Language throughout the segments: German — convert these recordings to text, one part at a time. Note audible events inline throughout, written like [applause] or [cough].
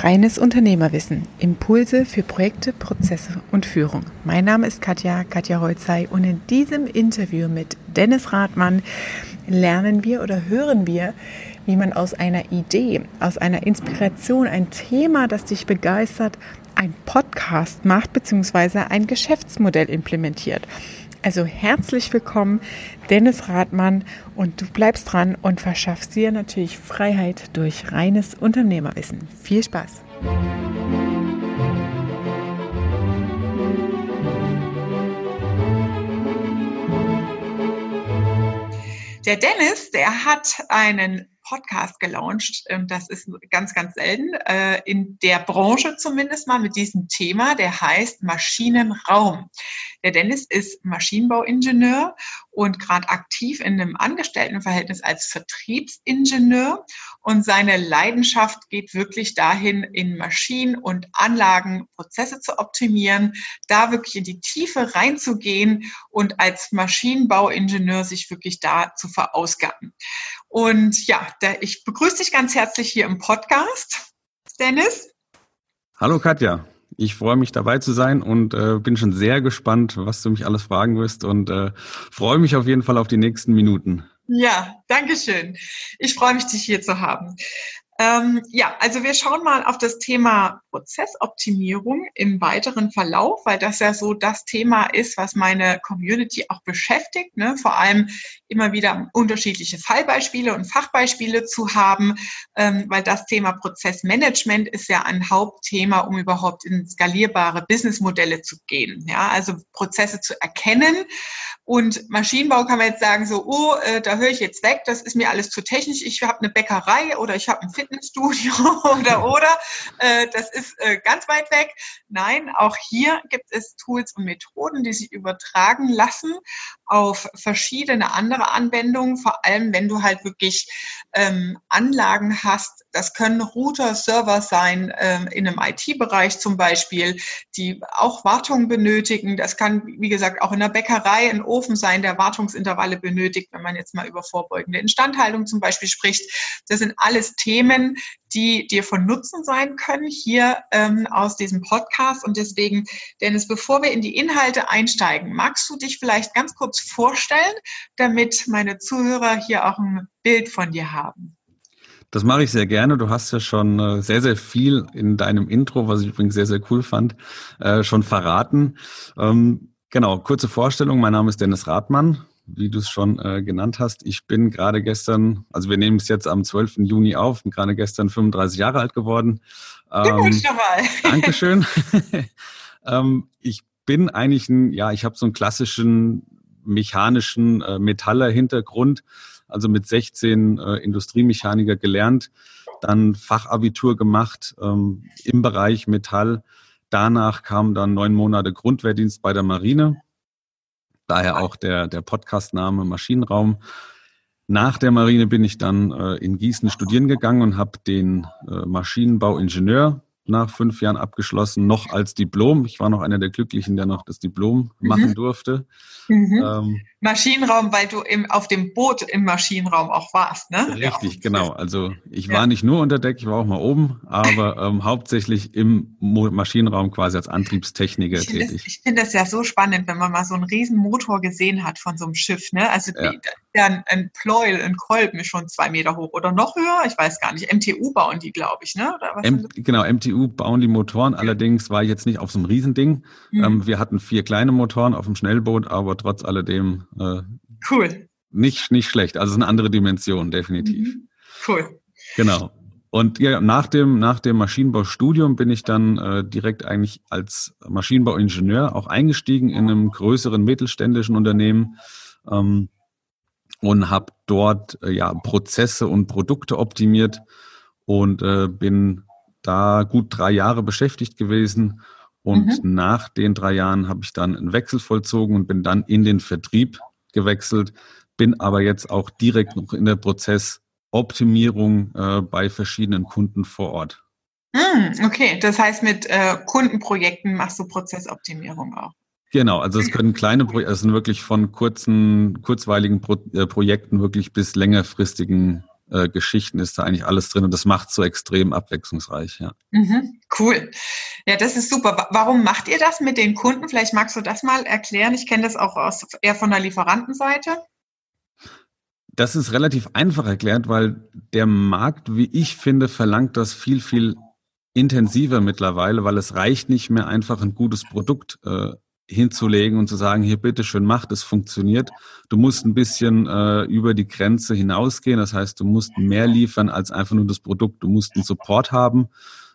Reines Unternehmerwissen. Impulse für Projekte, Prozesse und Führung. Mein Name ist Katja, Katja Holzei und in diesem Interview mit Dennis Rathmann lernen wir oder hören wir, wie man aus einer Idee, aus einer Inspiration, ein Thema, das dich begeistert, ein Podcast macht bzw. ein Geschäftsmodell implementiert. Also herzlich willkommen, Dennis Rathmann, und du bleibst dran und verschaffst dir natürlich Freiheit durch reines Unternehmerwissen. Viel Spaß! Der Dennis, der hat einen Podcast gelauncht. Ähm, das ist ganz, ganz selten. Äh, in der Branche zumindest mal mit diesem Thema. Der heißt Maschinenraum. Der Dennis ist Maschinenbauingenieur und gerade aktiv in einem Angestelltenverhältnis als Vertriebsingenieur. Und seine Leidenschaft geht wirklich dahin, in Maschinen und Anlagen Prozesse zu optimieren, da wirklich in die Tiefe reinzugehen und als Maschinenbauingenieur sich wirklich da zu verausgaben. Und ja, ich begrüße dich ganz herzlich hier im Podcast, Dennis. Hallo Katja. Ich freue mich dabei zu sein und äh, bin schon sehr gespannt, was du mich alles fragen wirst und äh, freue mich auf jeden Fall auf die nächsten Minuten. Ja, danke schön. Ich freue mich, dich hier zu haben. Ähm, ja, also wir schauen mal auf das Thema Prozessoptimierung im weiteren Verlauf, weil das ja so das Thema ist, was meine Community auch beschäftigt. Ne? Vor allem immer wieder unterschiedliche Fallbeispiele und Fachbeispiele zu haben, ähm, weil das Thema Prozessmanagement ist ja ein Hauptthema, um überhaupt in skalierbare Businessmodelle zu gehen. Ja, also Prozesse zu erkennen. Und Maschinenbau kann man jetzt sagen, so, oh, äh, da höre ich jetzt weg, das ist mir alles zu technisch. Ich habe eine Bäckerei oder ich habe ein Fitnessstudio [laughs] oder oder. Äh, das ist äh, ganz weit weg. Nein, auch hier gibt es Tools und Methoden, die sich übertragen lassen auf verschiedene andere Anwendungen, vor allem wenn du halt wirklich ähm, Anlagen hast. Das können Router, Server sein, ähm, in einem IT-Bereich zum Beispiel, die auch Wartung benötigen. Das kann, wie gesagt, auch in der Bäckerei ein Ofen sein, der Wartungsintervalle benötigt, wenn man jetzt mal über vorbeugende Instandhaltung zum Beispiel spricht. Das sind alles Themen, die dir von Nutzen sein können hier ähm, aus diesem Podcast. Und deswegen, Dennis, bevor wir in die Inhalte einsteigen, magst du dich vielleicht ganz kurz vorstellen, damit meine Zuhörer hier auch ein Bild von dir haben? Das mache ich sehr gerne. Du hast ja schon äh, sehr, sehr viel in deinem Intro, was ich übrigens sehr, sehr cool fand, äh, schon verraten. Ähm, genau, kurze Vorstellung. Mein Name ist Dennis Rathmann wie du es schon äh, genannt hast. Ich bin gerade gestern, also wir nehmen es jetzt am 12. Juni auf, bin gerade gestern 35 Jahre alt geworden. Ähm, schon mal. [laughs] Dankeschön. [laughs] ähm, ich bin eigentlich ein, ja, ich habe so einen klassischen mechanischen äh, Metaller-Hintergrund, also mit 16 äh, Industriemechaniker gelernt, dann Fachabitur gemacht ähm, im Bereich Metall. Danach kam dann neun Monate Grundwehrdienst bei der Marine Daher auch der, der Podcast-Name Maschinenraum. Nach der Marine bin ich dann äh, in Gießen studieren gegangen und habe den äh, Maschinenbauingenieur nach fünf Jahren abgeschlossen, noch als Diplom. Ich war noch einer der Glücklichen, der noch das Diplom mhm. machen durfte. Mhm. Ähm, Maschinenraum, weil du im, auf dem Boot im Maschinenraum auch warst, ne? Richtig, ja, genau. Also ich ja. war nicht nur unter Deck, ich war auch mal oben, aber [laughs] ähm, hauptsächlich im Maschinenraum quasi als Antriebstechniker ich tätig. Das, ich finde das ja so spannend, wenn man mal so einen riesen Motor gesehen hat von so einem Schiff, ne? Also ja. Die, ein, ein Pleuel, ein Kolben schon zwei Meter hoch oder noch höher, ich weiß gar nicht. MTU bauen die, glaube ich, ne? M genau, MTU bauen die Motoren. Allerdings war ich jetzt nicht auf so einem Riesending. Mhm. Ähm, wir hatten vier kleine Motoren auf dem Schnellboot, aber trotz alledem äh, cool. Nicht, nicht schlecht. Also es ist eine andere Dimension, definitiv. Mhm. Cool. Genau. Und ja, nach dem, nach dem Maschinenbaustudium bin ich dann äh, direkt eigentlich als Maschinenbauingenieur auch eingestiegen in einem größeren mittelständischen Unternehmen ähm, und habe dort äh, ja Prozesse und Produkte optimiert und äh, bin da gut drei Jahre beschäftigt gewesen und mhm. nach den drei Jahren habe ich dann einen Wechsel vollzogen und bin dann in den Vertrieb gewechselt, bin aber jetzt auch direkt noch in der Prozessoptimierung äh, bei verschiedenen Kunden vor Ort. Mm, okay, das heißt, mit äh, Kundenprojekten machst du Prozessoptimierung auch. Genau, also es können kleine Projekte, es sind wirklich von kurzen, kurzweiligen Pro äh, Projekten wirklich bis längerfristigen äh, Geschichten ist da eigentlich alles drin und das macht so extrem abwechslungsreich, ja. Mhm, cool. Ja, das ist super. Warum macht ihr das mit den Kunden? Vielleicht magst du das mal erklären. Ich kenne das auch aus, eher von der Lieferantenseite. Das ist relativ einfach erklärt, weil der Markt, wie ich finde, verlangt das viel, viel intensiver mittlerweile, weil es reicht nicht mehr einfach ein gutes Produkt äh, hinzulegen und zu sagen, hier bitteschön macht, es funktioniert. Du musst ein bisschen äh, über die Grenze hinausgehen. Das heißt, du musst mehr liefern als einfach nur das Produkt. Du musst einen Support haben.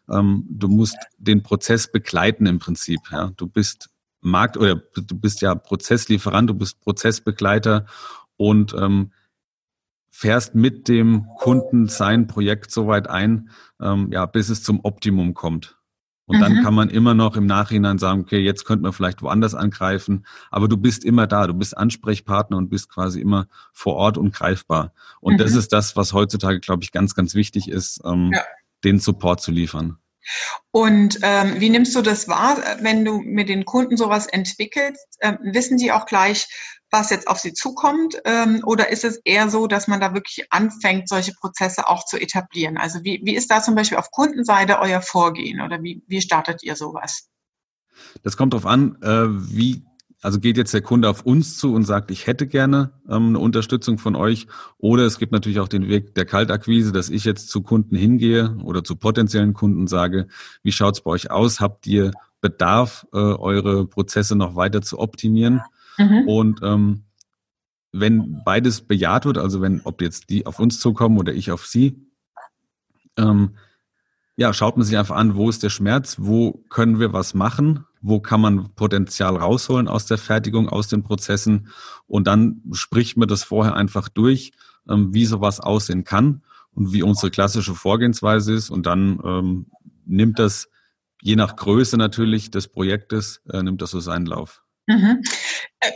Ähm, du musst den Prozess begleiten im Prinzip. Ja? Du bist Markt oder du bist ja Prozesslieferant, du bist Prozessbegleiter und ähm, fährst mit dem Kunden sein Projekt so weit ein, ähm, ja, bis es zum Optimum kommt. Und mhm. dann kann man immer noch im Nachhinein sagen, okay, jetzt könnte man vielleicht woanders angreifen, aber du bist immer da, du bist Ansprechpartner und bist quasi immer vor Ort und greifbar. Und mhm. das ist das, was heutzutage, glaube ich, ganz, ganz wichtig ist, ähm, ja. den Support zu liefern. Und ähm, wie nimmst du das wahr, wenn du mit den Kunden sowas entwickelst? Ähm, wissen die auch gleich, was jetzt auf sie zukommt? Ähm, oder ist es eher so, dass man da wirklich anfängt, solche Prozesse auch zu etablieren? Also wie, wie ist da zum Beispiel auf Kundenseite euer Vorgehen oder wie, wie startet ihr sowas? Das kommt darauf an, äh, wie also geht jetzt der Kunde auf uns zu und sagt, ich hätte gerne ähm, eine Unterstützung von euch. Oder es gibt natürlich auch den Weg der Kaltakquise, dass ich jetzt zu Kunden hingehe oder zu potenziellen Kunden sage, wie schaut's bei euch aus? Habt ihr Bedarf, äh, eure Prozesse noch weiter zu optimieren? Mhm. Und ähm, wenn beides bejaht wird, also wenn, ob jetzt die auf uns zukommen oder ich auf sie, ähm, ja, schaut man sich einfach an, wo ist der Schmerz, wo können wir was machen, wo kann man Potenzial rausholen aus der Fertigung, aus den Prozessen und dann spricht man das vorher einfach durch, ähm, wie sowas aussehen kann und wie unsere klassische Vorgehensweise ist und dann ähm, nimmt das je nach Größe natürlich des Projektes, äh, nimmt das so seinen Lauf. Mhm.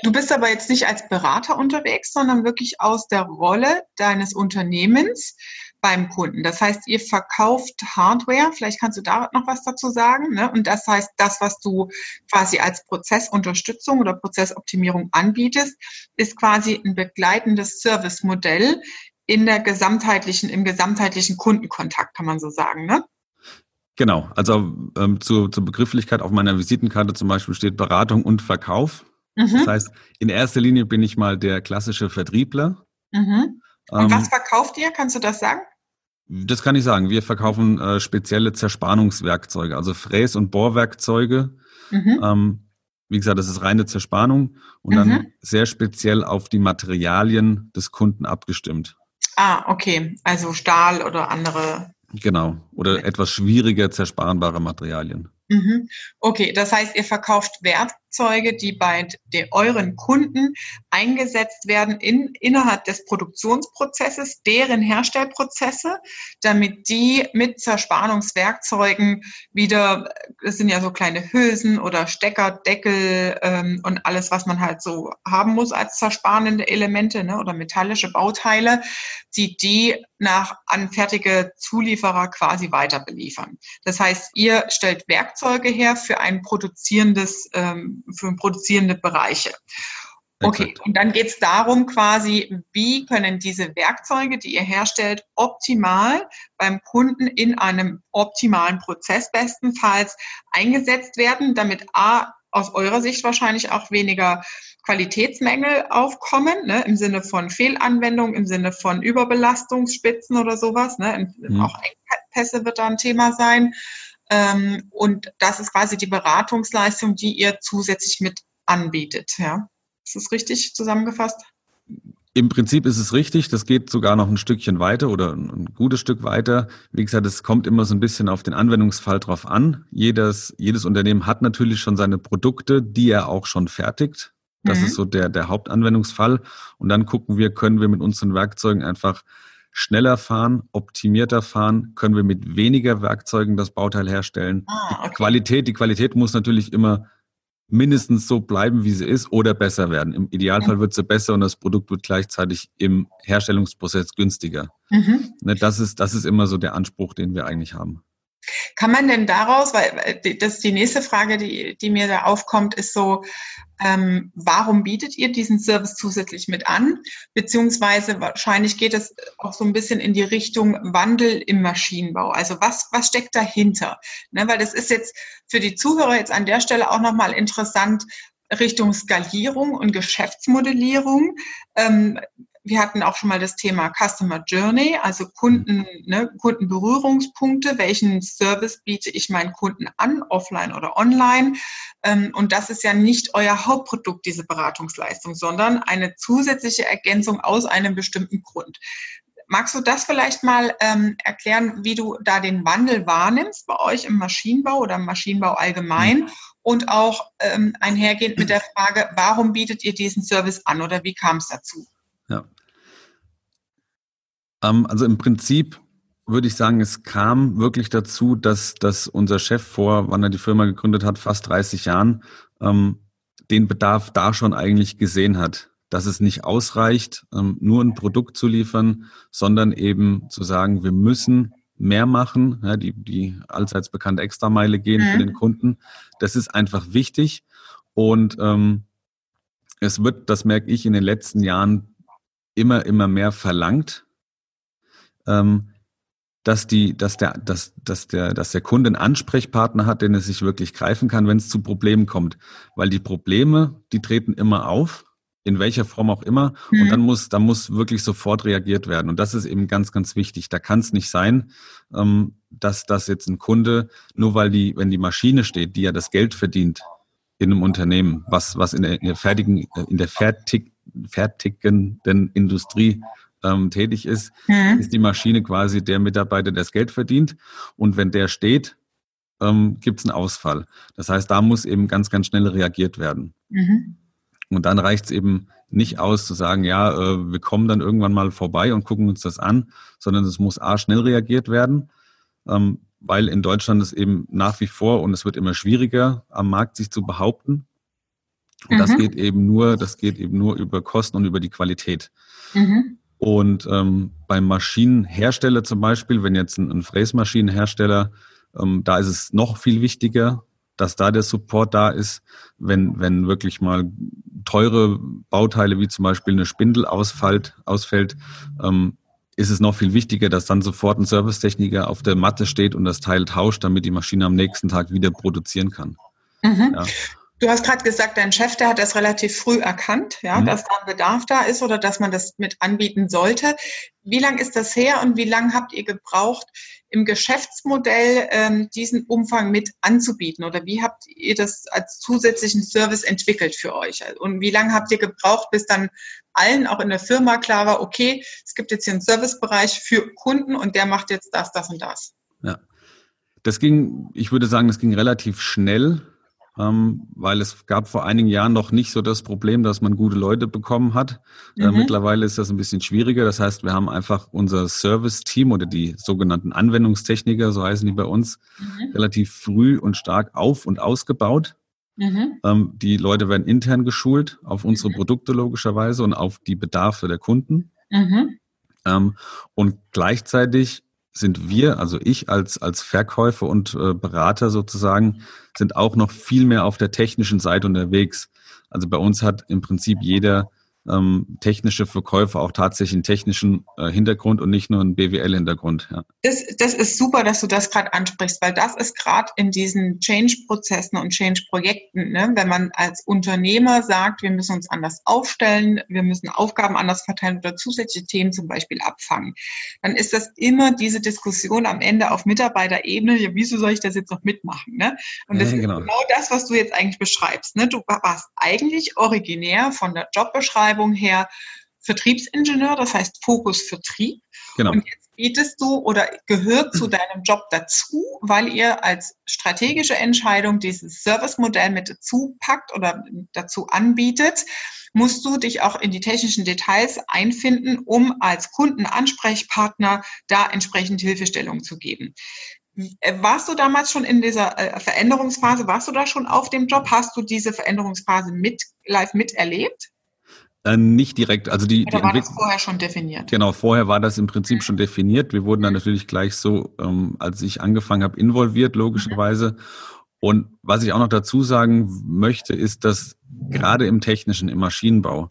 Du bist aber jetzt nicht als Berater unterwegs, sondern wirklich aus der Rolle deines Unternehmens beim Kunden. Das heißt, ihr verkauft Hardware, vielleicht kannst du da noch was dazu sagen. Ne? Und das heißt, das, was du quasi als Prozessunterstützung oder Prozessoptimierung anbietest, ist quasi ein begleitendes Servicemodell in der gesamtheitlichen, im gesamtheitlichen Kundenkontakt, kann man so sagen. Ne? Genau, also ähm, zur, zur Begrifflichkeit auf meiner Visitenkarte zum Beispiel steht Beratung und Verkauf. Mhm. Das heißt, in erster Linie bin ich mal der klassische Vertriebler. Mhm. Und ähm, was verkauft ihr? Kannst du das sagen? Das kann ich sagen. Wir verkaufen äh, spezielle Zerspannungswerkzeuge, also Fräs- und Bohrwerkzeuge. Mhm. Ähm, wie gesagt, das ist reine Zerspannung und dann mhm. sehr speziell auf die Materialien des Kunden abgestimmt. Ah, okay. Also Stahl oder andere Genau. Oder etwas schwieriger zersparenbare Materialien. Mhm. Okay, das heißt, ihr verkauft Werkzeuge, die bei den, euren Kunden eingesetzt werden in, innerhalb des Produktionsprozesses, deren Herstellprozesse, damit die mit Zerspannungswerkzeugen wieder, das sind ja so kleine Hülsen oder Stecker, Deckel ähm, und alles, was man halt so haben muss als zersparende Elemente ne, oder metallische Bauteile, die die nach anfertige Zulieferer quasi weiter beliefern. Das heißt, ihr stellt Werkzeuge her für ein produzierendes, ähm, für produzierende Bereiche. Okay, und dann geht es darum quasi, wie können diese Werkzeuge, die ihr herstellt, optimal beim Kunden in einem optimalen Prozess bestenfalls eingesetzt werden, damit A, aus eurer Sicht wahrscheinlich auch weniger Qualitätsmängel aufkommen, ne, im Sinne von Fehlanwendung, im Sinne von Überbelastungsspitzen oder sowas. Ne, mhm. Auch Engpässe wird da ein Thema sein. Ähm, und das ist quasi die Beratungsleistung, die ihr zusätzlich mit anbietet. Ja. Ist das richtig zusammengefasst? Im Prinzip ist es richtig, das geht sogar noch ein Stückchen weiter oder ein gutes Stück weiter. Wie gesagt, es kommt immer so ein bisschen auf den Anwendungsfall drauf an. Jedes, jedes Unternehmen hat natürlich schon seine Produkte, die er auch schon fertigt. Das mhm. ist so der, der Hauptanwendungsfall. Und dann gucken wir, können wir mit unseren Werkzeugen einfach schneller fahren, optimierter fahren, können wir mit weniger Werkzeugen das Bauteil herstellen. Ah, okay. Die Qualität, die Qualität muss natürlich immer mindestens so bleiben, wie sie ist oder besser werden. Im Idealfall wird sie besser und das Produkt wird gleichzeitig im Herstellungsprozess günstiger. Mhm. Ne, das, ist, das ist immer so der Anspruch, den wir eigentlich haben. Kann man denn daraus, weil das ist die nächste Frage, die, die mir da aufkommt, ist so, ähm, warum bietet ihr diesen Service zusätzlich mit an? Beziehungsweise wahrscheinlich geht es auch so ein bisschen in die Richtung Wandel im Maschinenbau. Also was, was steckt dahinter? Ne, weil das ist jetzt für die Zuhörer jetzt an der Stelle auch nochmal interessant, Richtung Skalierung und Geschäftsmodellierung. Ähm, wir hatten auch schon mal das Thema Customer Journey, also Kunden, ne, Kundenberührungspunkte. Welchen Service biete ich meinen Kunden an, offline oder online? Ähm, und das ist ja nicht euer Hauptprodukt, diese Beratungsleistung, sondern eine zusätzliche Ergänzung aus einem bestimmten Grund. Magst du das vielleicht mal ähm, erklären, wie du da den Wandel wahrnimmst bei euch im Maschinenbau oder im Maschinenbau allgemein mhm. und auch ähm, einhergehend mit der Frage, warum bietet ihr diesen Service an oder wie kam es dazu? Ja. Ähm, also im Prinzip würde ich sagen, es kam wirklich dazu, dass, dass unser Chef vor, wann er die Firma gegründet hat, fast 30 Jahren, ähm, den Bedarf da schon eigentlich gesehen hat, dass es nicht ausreicht, ähm, nur ein Produkt zu liefern, sondern eben zu sagen, wir müssen mehr machen, ja, die, die allseits bekannte Extrameile gehen mhm. für den Kunden. Das ist einfach wichtig und ähm, es wird, das merke ich in den letzten Jahren, immer, immer mehr verlangt ähm, dass die, dass der, dass, dass der, dass der Kunde einen Ansprechpartner hat, den er sich wirklich greifen kann, wenn es zu Problemen kommt. Weil die Probleme, die treten immer auf, in welcher Form auch immer, mhm. und dann muss, dann muss wirklich sofort reagiert werden. Und das ist eben ganz, ganz wichtig. Da kann es nicht sein, ähm, dass das jetzt ein Kunde, nur weil die, wenn die Maschine steht, die ja das Geld verdient in einem Unternehmen, was, was in der, in der fertigen, in der fertig, fertigenden Industrie ähm, tätig ist, mhm. ist die Maschine quasi der Mitarbeiter, der das Geld verdient. Und wenn der steht, ähm, gibt es einen Ausfall. Das heißt, da muss eben ganz, ganz schnell reagiert werden. Mhm. Und dann reicht es eben nicht aus zu sagen, ja, äh, wir kommen dann irgendwann mal vorbei und gucken uns das an, sondern es muss A schnell reagiert werden, ähm, weil in Deutschland es eben nach wie vor und es wird immer schwieriger, am Markt sich zu behaupten. Und mhm. das geht eben nur, das geht eben nur über Kosten und über die Qualität. Mhm. Und ähm, beim Maschinenhersteller zum Beispiel, wenn jetzt ein, ein Fräsmaschinenhersteller, ähm, da ist es noch viel wichtiger, dass da der Support da ist, wenn, wenn wirklich mal teure Bauteile wie zum Beispiel eine Spindel ausfällt, ausfällt ähm, ist es noch viel wichtiger, dass dann sofort ein Servicetechniker auf der Matte steht und das Teil tauscht, damit die Maschine am nächsten Tag wieder produzieren kann. Mhm. Ja. Du hast gerade gesagt, dein Chef, der hat das relativ früh erkannt, ja, mhm. dass da ein Bedarf da ist oder dass man das mit anbieten sollte. Wie lang ist das her und wie lange habt ihr gebraucht, im Geschäftsmodell ähm, diesen Umfang mit anzubieten? Oder wie habt ihr das als zusätzlichen Service entwickelt für euch? Und wie lange habt ihr gebraucht, bis dann allen auch in der Firma klar war, okay, es gibt jetzt hier einen Servicebereich für Kunden und der macht jetzt das, das und das? Ja. Das ging, ich würde sagen, das ging relativ schnell weil es gab vor einigen Jahren noch nicht so das Problem, dass man gute Leute bekommen hat. Äh, mhm. mittlerweile ist das ein bisschen schwieriger. Das heißt, wir haben einfach unser Service-Team oder die sogenannten Anwendungstechniker, so heißen die bei uns, mhm. relativ früh und stark auf und ausgebaut. Mhm. Ähm, die Leute werden intern geschult auf unsere mhm. Produkte logischerweise und auf die Bedarfe der Kunden. Mhm. Ähm, und gleichzeitig sind wir, also ich als, als Verkäufer und äh, Berater sozusagen, sind auch noch viel mehr auf der technischen Seite unterwegs. Also bei uns hat im Prinzip jeder ähm, technische Verkäufer auch tatsächlich einen technischen äh, Hintergrund und nicht nur einen BWL-Hintergrund. Ja. Das, das ist super, dass du das gerade ansprichst, weil das ist gerade in diesen Change-Prozessen und Change-Projekten, ne, wenn man als Unternehmer sagt, wir müssen uns anders aufstellen, wir müssen Aufgaben anders verteilen oder zusätzliche Themen zum Beispiel abfangen, dann ist das immer diese Diskussion am Ende auf Mitarbeiterebene, ja, wieso soll ich das jetzt noch mitmachen? Ne? Und das ja, genau. ist genau das, was du jetzt eigentlich beschreibst. Ne? Du warst eigentlich originär von der Jobbeschreibung Beschreibung her Vertriebsingenieur, das heißt Fokus Vertrieb. Genau. Und jetzt bietest du oder gehört zu [clears throat] deinem Job dazu, weil ihr als strategische Entscheidung dieses Servicemodell mit dazu packt oder dazu anbietet, musst du dich auch in die technischen Details einfinden, um als Kundenansprechpartner da entsprechend Hilfestellung zu geben. Warst du damals schon in dieser äh, Veränderungsphase? Warst du da schon auf dem Job? Hast du diese Veränderungsphase mit live miterlebt? Äh, nicht direkt. Also die, Oder die war das vorher schon definiert? Genau, vorher war das im Prinzip schon definiert. Wir wurden dann natürlich gleich so, ähm, als ich angefangen habe, involviert, logischerweise. Und was ich auch noch dazu sagen möchte, ist, dass gerade im technischen, im Maschinenbau,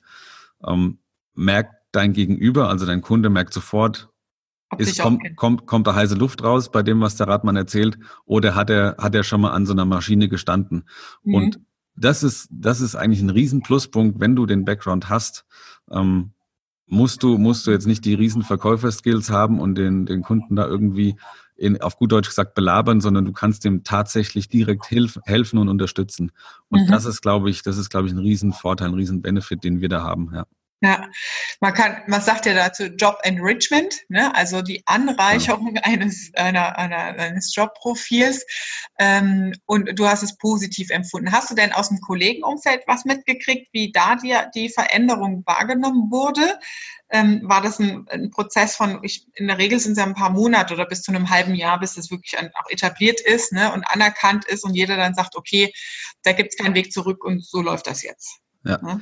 ähm, merkt dein Gegenüber, also dein Kunde merkt sofort, ist, kommt, kommt, kommt da heiße Luft raus bei dem, was der Radmann erzählt, oder hat er, hat er schon mal an so einer Maschine gestanden? Mhm. Und das ist, das ist eigentlich ein riesen Pluspunkt, wenn du den Background hast. Ähm, musst du, musst du jetzt nicht die riesen Verkäuferskills haben und den, den Kunden da irgendwie in, auf gut Deutsch gesagt belabern, sondern du kannst dem tatsächlich direkt hilf, helfen und unterstützen. Und mhm. das ist, glaube ich, das ist, glaube ich, ein riesen Vorteil, ein riesen Benefit, den wir da haben, ja. Ja, man kann, man sagt ja dazu Job Enrichment, ne? also die Anreicherung eines, einer, einer, eines Jobprofils. Ähm, und du hast es positiv empfunden. Hast du denn aus dem Kollegenumfeld was mitgekriegt, wie da dir die Veränderung wahrgenommen wurde? Ähm, war das ein, ein Prozess von, ich, in der Regel sind es ja ein paar Monate oder bis zu einem halben Jahr, bis es wirklich ein, auch etabliert ist ne, und anerkannt ist und jeder dann sagt, okay, da gibt es keinen Weg zurück und so läuft das jetzt. Ja. Ne?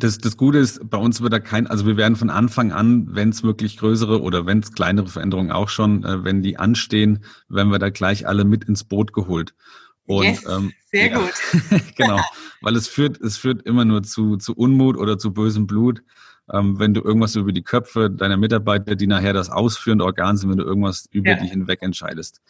Das, das Gute ist, bei uns wird da kein, also wir werden von Anfang an, wenn es wirklich größere oder wenn es kleinere Veränderungen auch schon, äh, wenn die anstehen, werden wir da gleich alle mit ins Boot geholt. Und, yes, ähm, sehr ja, gut. [laughs] genau, weil es führt, es führt immer nur zu, zu Unmut oder zu bösem Blut, ähm, wenn du irgendwas über die Köpfe deiner Mitarbeiter, die nachher das ausführende Organ sind, wenn du irgendwas über ja. die hinweg entscheidest.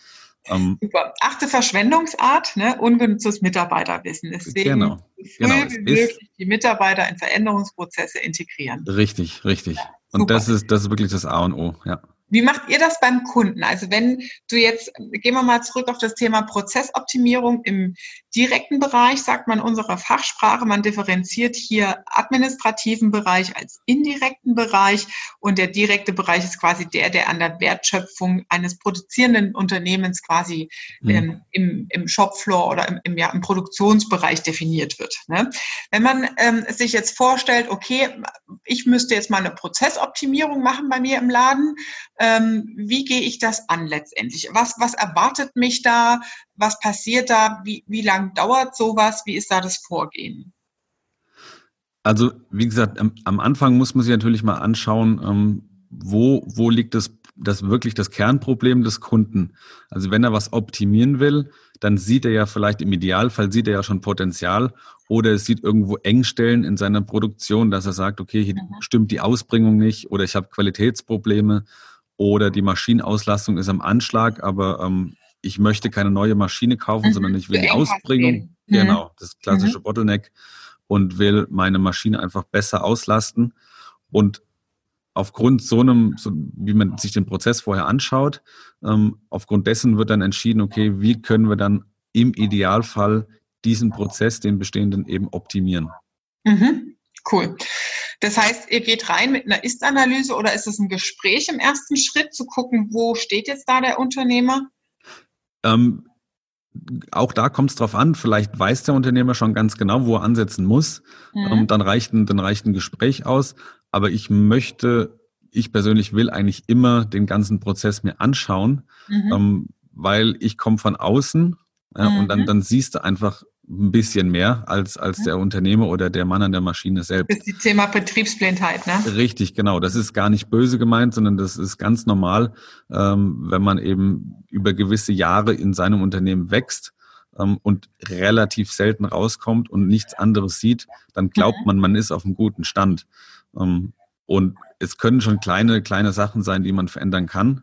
Ähm, Super. Achte Verschwendungsart, ne? ungenutztes Mitarbeiterwissen. Deswegen genau. genau. wie möglich die Mitarbeiter in Veränderungsprozesse integrieren. Richtig, richtig. Und das ist, das ist wirklich das A und O, ja. Wie macht ihr das beim Kunden? Also wenn du jetzt, gehen wir mal zurück auf das Thema Prozessoptimierung im direkten Bereich, sagt man unserer Fachsprache, man differenziert hier administrativen Bereich als indirekten Bereich und der direkte Bereich ist quasi der, der an der Wertschöpfung eines produzierenden Unternehmens quasi mhm. ähm, im, im Shopfloor oder im, im, ja, im Produktionsbereich definiert wird. Ne? Wenn man ähm, sich jetzt vorstellt, okay, ich müsste jetzt mal eine Prozessoptimierung machen bei mir im Laden, ähm, wie gehe ich das an letztendlich? Was, was erwartet mich da? Was passiert da? Wie, wie lang dauert sowas? Wie ist da das Vorgehen? Also, wie gesagt, am Anfang muss man sich natürlich mal anschauen, ähm, wo, wo liegt das, das wirklich das Kernproblem des Kunden? Also, wenn er was optimieren will, dann sieht er ja vielleicht im Idealfall sieht er ja schon Potenzial oder es sieht irgendwo Engstellen in seiner Produktion, dass er sagt, okay, hier mhm. stimmt die Ausbringung nicht oder ich habe Qualitätsprobleme oder die Maschinenauslastung ist am Anschlag, aber ähm, ich möchte keine neue Maschine kaufen, mhm. sondern ich will die Ausbringung, mhm. genau, das klassische mhm. Bottleneck und will meine Maschine einfach besser auslasten und aufgrund so einem, so, wie man sich den Prozess vorher anschaut, ähm, aufgrund dessen wird dann entschieden, okay, wie können wir dann im Idealfall diesen Prozess, den bestehenden, eben optimieren. Mhm. Cool. Das heißt, ihr geht rein mit einer Ist-Analyse oder ist es ein Gespräch im ersten Schritt, zu gucken, wo steht jetzt da der Unternehmer? Ähm, auch da kommt es drauf an. Vielleicht weiß der Unternehmer schon ganz genau, wo er ansetzen muss. Mhm. Ähm, dann, reicht ein, dann reicht ein Gespräch aus. Aber ich möchte, ich persönlich will eigentlich immer den ganzen Prozess mir anschauen, mhm. ähm, weil ich komme von außen ja, mhm. und dann, mhm. dann siehst du einfach, ein bisschen mehr als, als der Unternehmer oder der Mann an der Maschine selbst. Das ist das Thema Betriebsblindheit, ne? Richtig, genau. Das ist gar nicht böse gemeint, sondern das ist ganz normal, ähm, wenn man eben über gewisse Jahre in seinem Unternehmen wächst ähm, und relativ selten rauskommt und nichts anderes sieht, dann glaubt mhm. man, man ist auf einem guten Stand. Ähm, und es können schon kleine, kleine Sachen sein, die man verändern kann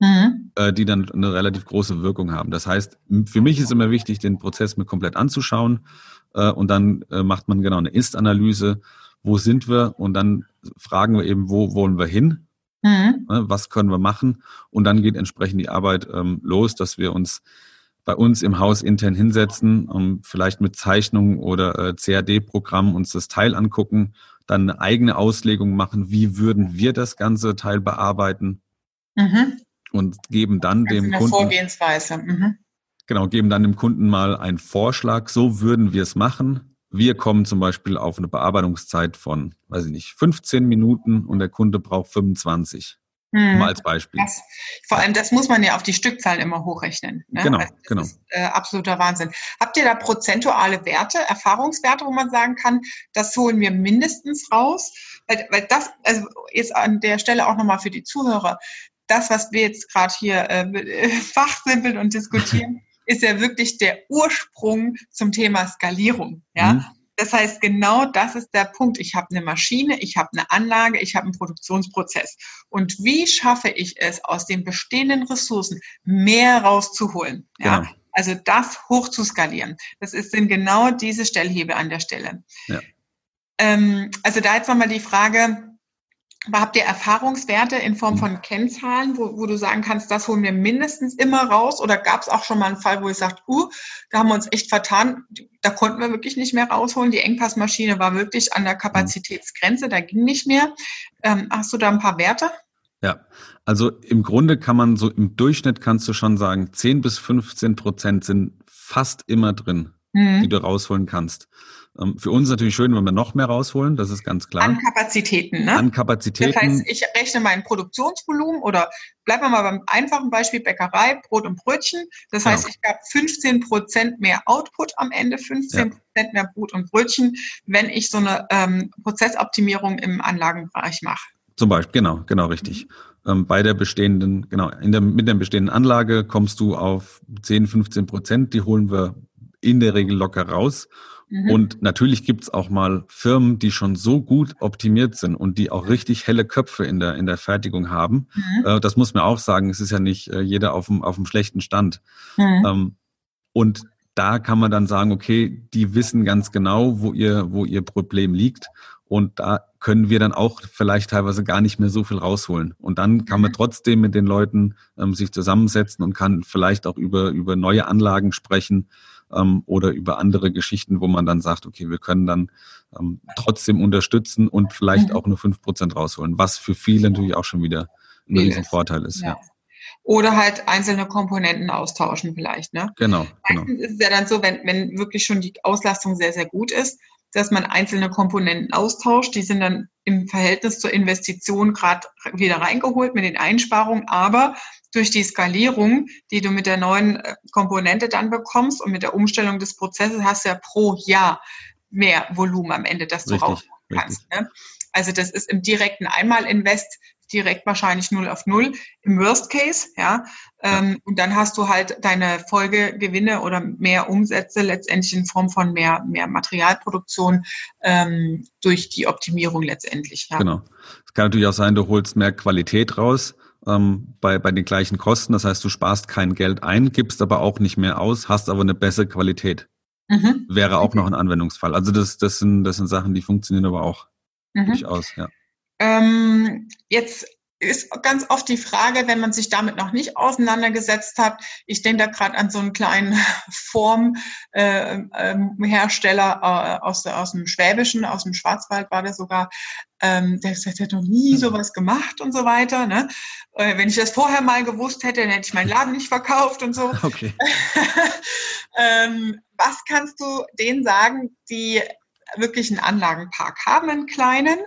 mhm. äh, die dann eine relativ große Wirkung haben. Das heißt, für mich ist immer wichtig, den Prozess mir komplett anzuschauen äh, und dann äh, macht man genau eine Ist-Analyse. Wo sind wir? Und dann fragen wir eben, wo wollen wir hin? Mhm. Was können wir machen? Und dann geht entsprechend die Arbeit ähm, los, dass wir uns bei uns im Haus intern hinsetzen, um vielleicht mit Zeichnungen oder äh, CAD-Programm uns das Teil angucken, dann eine eigene Auslegung machen, wie würden wir das ganze Teil bearbeiten. Mhm und geben dann dem Kunden Vorgehensweise. Mhm. Genau, geben dann dem Kunden mal einen Vorschlag. So würden wir es machen. Wir kommen zum Beispiel auf eine Bearbeitungszeit von, weiß ich nicht, 15 Minuten und der Kunde braucht 25. Hm. Mal als Beispiel. Das, vor allem, das muss man ja auf die Stückzahlen immer hochrechnen. Ne? Genau, also das genau. ist äh, absoluter Wahnsinn. Habt ihr da prozentuale Werte, Erfahrungswerte, wo man sagen kann, das holen wir mindestens raus? Weil, weil das, also jetzt an der Stelle auch nochmal für die Zuhörer, das, was wir jetzt gerade hier äh, [laughs] fachsimpeln und diskutieren, [laughs] ist ja wirklich der Ursprung zum Thema Skalierung. Ja. Mhm. Das heißt, genau das ist der Punkt. Ich habe eine Maschine, ich habe eine Anlage, ich habe einen Produktionsprozess. Und wie schaffe ich es, aus den bestehenden Ressourcen mehr rauszuholen? Ja? Genau. Also das hoch zu skalieren. Das ist, sind genau diese Stellhebel an der Stelle. Ja. Ähm, also da jetzt nochmal die Frage, aber habt ihr Erfahrungswerte in Form von Kennzahlen, wo, wo du sagen kannst, das holen wir mindestens immer raus? Oder gab es auch schon mal einen Fall, wo ihr sagt, uh, da haben wir uns echt vertan, da konnten wir wirklich nicht mehr rausholen. Die Engpassmaschine war wirklich an der Kapazitätsgrenze, da ging nicht mehr. Ähm, hast du da ein paar Werte? Ja, also im Grunde kann man so im Durchschnitt kannst du schon sagen, 10 bis 15 Prozent sind fast immer drin, mhm. die du rausholen kannst. Ähm, für uns natürlich schön, wenn wir noch mehr rausholen, das ist ganz klar. An Kapazitäten, ne? An Kapazitäten. Das heißt, ich rechne mein Produktionsvolumen oder bleiben wir mal beim einfachen Beispiel Bäckerei, Brot und Brötchen. Das heißt, genau. ich habe 15 Prozent mehr Output am Ende, 15 Prozent ja. mehr Brot und Brötchen, wenn ich so eine ähm, Prozessoptimierung im Anlagenbereich mache. Zum Beispiel, genau, genau richtig. Ähm, bei der bestehenden, genau, in der, mit der bestehenden Anlage kommst du auf 10, 15 Prozent, die holen wir in der Regel locker raus. Mhm. Und natürlich gibt's auch mal Firmen, die schon so gut optimiert sind und die auch richtig helle Köpfe in der, in der Fertigung haben. Mhm. Äh, das muss man auch sagen, es ist ja nicht äh, jeder auf dem, auf dem schlechten Stand. Mhm. Ähm, und da kann man dann sagen, okay, die wissen ganz genau, wo ihr, wo ihr Problem liegt. Und da können wir dann auch vielleicht teilweise gar nicht mehr so viel rausholen. Und dann kann man mhm. trotzdem mit den Leuten ähm, sich zusammensetzen und kann vielleicht auch über, über neue Anlagen sprechen ähm, oder über andere Geschichten, wo man dann sagt, okay, wir können dann ähm, trotzdem unterstützen und vielleicht mhm. auch nur fünf Prozent rausholen, was für viele natürlich auch schon wieder ein Riesenvorteil ist. Ja. ja. Oder halt einzelne Komponenten austauschen vielleicht. Ne? Genau. genau. Meistens ist es ja dann so, wenn, wenn wirklich schon die Auslastung sehr, sehr gut ist, dass man einzelne Komponenten austauscht. Die sind dann im Verhältnis zur Investition gerade wieder reingeholt mit den Einsparungen. Aber durch die Skalierung, die du mit der neuen äh, Komponente dann bekommst und mit der Umstellung des Prozesses hast du ja pro Jahr mehr Volumen am Ende, das du rausholen kannst. Ne? Also das ist im direkten Einmalinvest direkt wahrscheinlich 0 auf 0 im Worst Case, ja. Ähm, und dann hast du halt deine Folgegewinne oder mehr Umsätze letztendlich in Form von mehr, mehr Materialproduktion ähm, durch die Optimierung letztendlich. Ja. Genau. Es kann natürlich auch sein, du holst mehr Qualität raus ähm, bei, bei den gleichen Kosten. Das heißt, du sparst kein Geld ein, gibst aber auch nicht mehr aus, hast aber eine bessere Qualität. Mhm. Wäre auch noch ein Anwendungsfall. Also das, das, sind, das sind Sachen, die funktionieren aber auch mhm. durchaus, ja. Ähm, jetzt ist ganz oft die Frage, wenn man sich damit noch nicht auseinandergesetzt hat. Ich denke da gerade an so einen kleinen [laughs] Formhersteller äh, äh, aus, aus dem Schwäbischen, aus dem Schwarzwald war der sogar. Ähm, der sagt, der hat noch nie sowas gemacht und so weiter. Ne? Äh, wenn ich das vorher mal gewusst hätte, dann hätte ich meinen Laden nicht verkauft und so. Okay. [laughs] ähm, was kannst du denen sagen, die wirklich einen Anlagenpark haben, einen kleinen,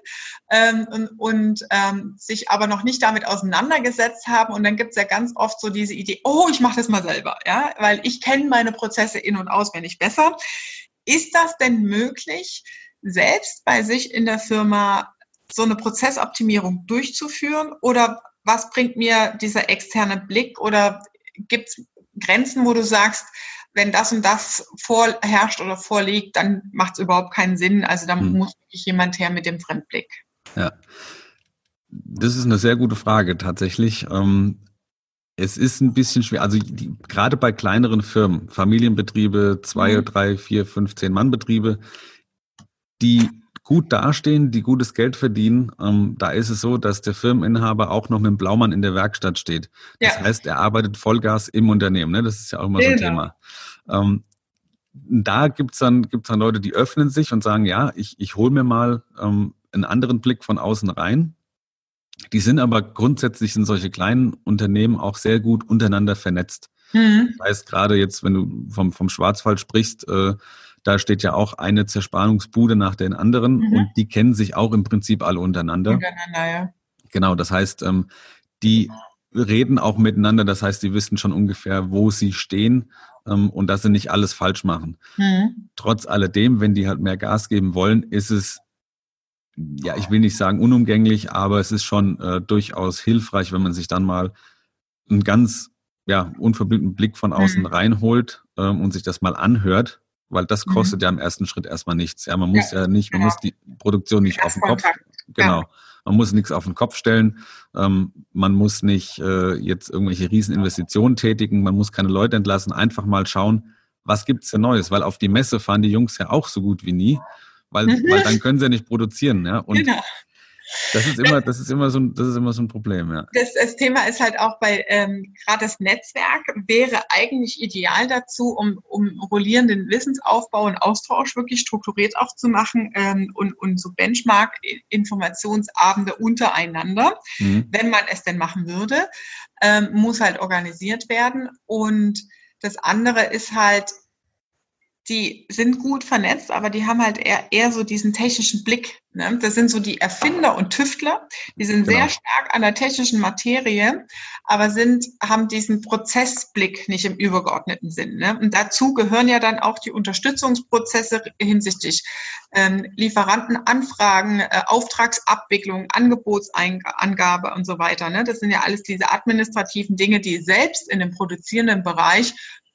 ähm, und, ähm, sich aber noch nicht damit auseinandergesetzt haben. Und dann gibt es ja ganz oft so diese Idee, oh, ich mache das mal selber, ja, weil ich kenne meine Prozesse in- und auswendig besser. Ist das denn möglich, selbst bei sich in der Firma so eine Prozessoptimierung durchzuführen? Oder was bringt mir dieser externe Blick? Oder gibt es Grenzen, wo du sagst, wenn das und das vorherrscht oder vorliegt, dann macht es überhaupt keinen Sinn. Also da hm. muss wirklich jemand her mit dem Fremdblick. Ja. Das ist eine sehr gute Frage tatsächlich. Ähm, es ist ein bisschen schwer, also die, gerade bei kleineren Firmen, Familienbetriebe, zwei, mhm. drei, vier, fünf, zehn Mann Betriebe, die gut dastehen, die gutes Geld verdienen, ähm, da ist es so, dass der Firmeninhaber auch noch mit dem Blaumann in der Werkstatt steht. Das ja. heißt, er arbeitet Vollgas im Unternehmen. Ne? Das ist ja auch immer genau. so ein genau. Thema. Ähm, da gibt's dann, gibt's dann Leute, die öffnen sich und sagen, ja, ich, ich hole mir mal ähm, einen anderen Blick von außen rein. Die sind aber grundsätzlich in solche kleinen Unternehmen auch sehr gut untereinander vernetzt. Mhm. Das heißt, gerade jetzt, wenn du vom, vom Schwarzwald sprichst, äh, da steht ja auch eine Zersparungsbude nach den anderen mhm. und die kennen sich auch im Prinzip alle untereinander. Untereinander, ja. Genau, das heißt, ähm, die reden auch miteinander, das heißt, die wissen schon ungefähr, wo sie stehen ähm, und dass sie nicht alles falsch machen. Mhm. Trotz alledem, wenn die halt mehr Gas geben wollen, ist es, ja, ich will nicht sagen unumgänglich, aber es ist schon äh, durchaus hilfreich, wenn man sich dann mal einen ganz ja, unverblümten Blick von außen mhm. reinholt ähm, und sich das mal anhört, weil das mhm. kostet mhm. ja im ersten Schritt erstmal nichts. Ja, man muss ja, ja nicht, man genau. muss die Produktion nicht auf den Kopf, genau. Ja. Man muss nichts auf den Kopf stellen. Ähm, man muss nicht äh, jetzt irgendwelche Rieseninvestitionen tätigen. Man muss keine Leute entlassen. Einfach mal schauen, was gibt's denn Neues? Weil auf die Messe fahren die Jungs ja auch so gut wie nie, weil, mhm. weil dann können sie ja nicht produzieren. Ja? Und genau. Das ist immer, das ist immer so ein, das ist immer so ein Problem, ja. Das, das Thema ist halt auch bei ähm, gerade das Netzwerk wäre eigentlich ideal dazu, um, um rollierenden Wissensaufbau und Austausch wirklich strukturiert auch zu machen ähm, und, und so Benchmark-Informationsabende untereinander, mhm. wenn man es denn machen würde, ähm, muss halt organisiert werden. Und das andere ist halt die sind gut vernetzt, aber die haben halt eher, eher so diesen technischen Blick. Ne? Das sind so die Erfinder und Tüftler, die sind genau. sehr stark an der technischen Materie, aber sind, haben diesen Prozessblick nicht im übergeordneten Sinn. Ne? Und dazu gehören ja dann auch die Unterstützungsprozesse hinsichtlich ähm, Lieferantenanfragen, äh, Auftragsabwicklung, Angebotsangabe und so weiter. Ne? Das sind ja alles diese administrativen Dinge, die selbst in dem produzierenden Bereich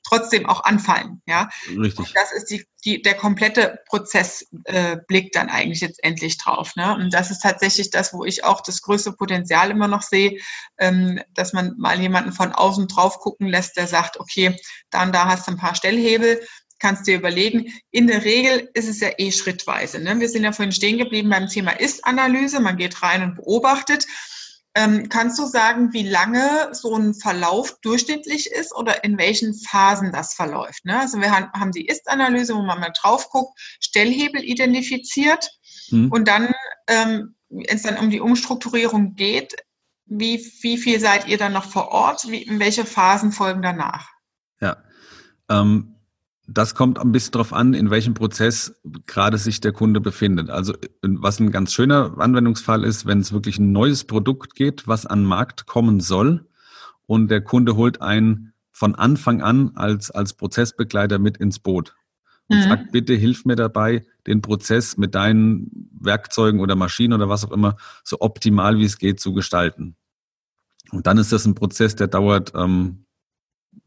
trotzdem auch anfallen. Ja, richtig. Und das ist die, die, der komplette Prozessblick äh, dann eigentlich jetzt endlich drauf. Ne? Und das ist tatsächlich das, wo ich auch das größte Potenzial immer noch sehe, ähm, dass man mal jemanden von außen drauf gucken lässt, der sagt, okay, dann da hast du ein paar Stellhebel, kannst dir überlegen. In der Regel ist es ja eh schrittweise. Ne? Wir sind ja vorhin stehen geblieben beim Thema Ist-Analyse. Man geht rein und beobachtet. Ähm, kannst du sagen, wie lange so ein Verlauf durchschnittlich ist oder in welchen Phasen das verläuft? Ne? Also wir haben die Ist-Analyse, wo man mal drauf guckt, Stellhebel identifiziert mhm. und dann, ähm, wenn es dann um die Umstrukturierung geht, wie, wie viel seid ihr dann noch vor Ort? Wie, welche Phasen folgen danach? Ja, ähm, das kommt ein bisschen darauf an, in welchem Prozess gerade sich der Kunde befindet. Also was ein ganz schöner Anwendungsfall ist, wenn es wirklich ein neues Produkt geht, was an den Markt kommen soll und der Kunde holt einen von Anfang an als, als Prozessbegleiter mit ins Boot und mhm. sagt, bitte hilf mir dabei, den Prozess mit deinen Werkzeugen oder Maschinen oder was auch immer so optimal wie es geht zu gestalten. Und dann ist das ein Prozess, der dauert ähm,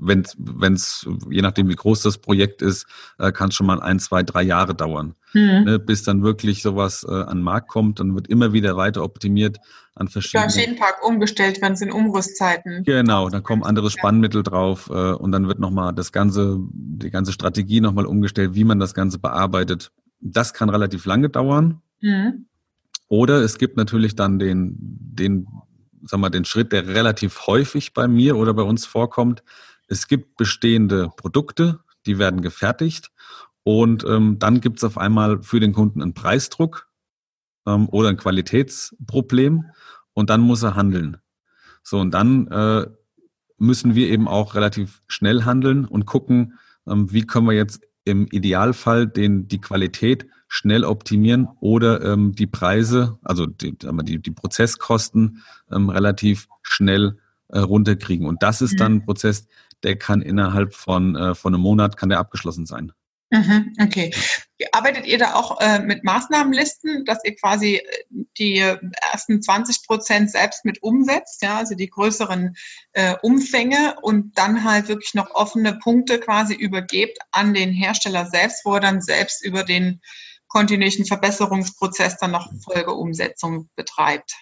wenn es, je nachdem wie groß das Projekt ist, äh, kann es schon mal ein, zwei, drei Jahre dauern, mhm. ne, bis dann wirklich sowas äh, an den Markt kommt. Dann wird immer wieder weiter optimiert an verschiedenen. Maschinenpark umgestellt, wenn es in Umrüstzeiten. Genau, dann kommen andere Spannmittel drauf äh, und dann wird nochmal das ganze, die ganze Strategie nochmal umgestellt, wie man das Ganze bearbeitet. Das kann relativ lange dauern. Mhm. Oder es gibt natürlich dann den, den, sag mal, den Schritt, der relativ häufig bei mir oder bei uns vorkommt, es gibt bestehende Produkte, die werden gefertigt und ähm, dann gibt es auf einmal für den Kunden einen Preisdruck ähm, oder ein Qualitätsproblem und dann muss er handeln. So, und dann äh, müssen wir eben auch relativ schnell handeln und gucken, ähm, wie können wir jetzt im Idealfall den, die Qualität schnell optimieren oder ähm, die Preise, also die, die, die Prozesskosten ähm, relativ schnell äh, runterkriegen. Und das ist dann ein Prozess, der kann innerhalb von, äh, von einem Monat kann der abgeschlossen sein. Mhm, okay. Arbeitet ihr da auch äh, mit Maßnahmenlisten, dass ihr quasi äh, die ersten 20 Prozent selbst mit umsetzt, ja, also die größeren äh, Umfänge und dann halt wirklich noch offene Punkte quasi übergebt an den Hersteller selbst, wo er dann selbst über den kontinuierlichen Verbesserungsprozess dann noch Folgeumsetzung betreibt?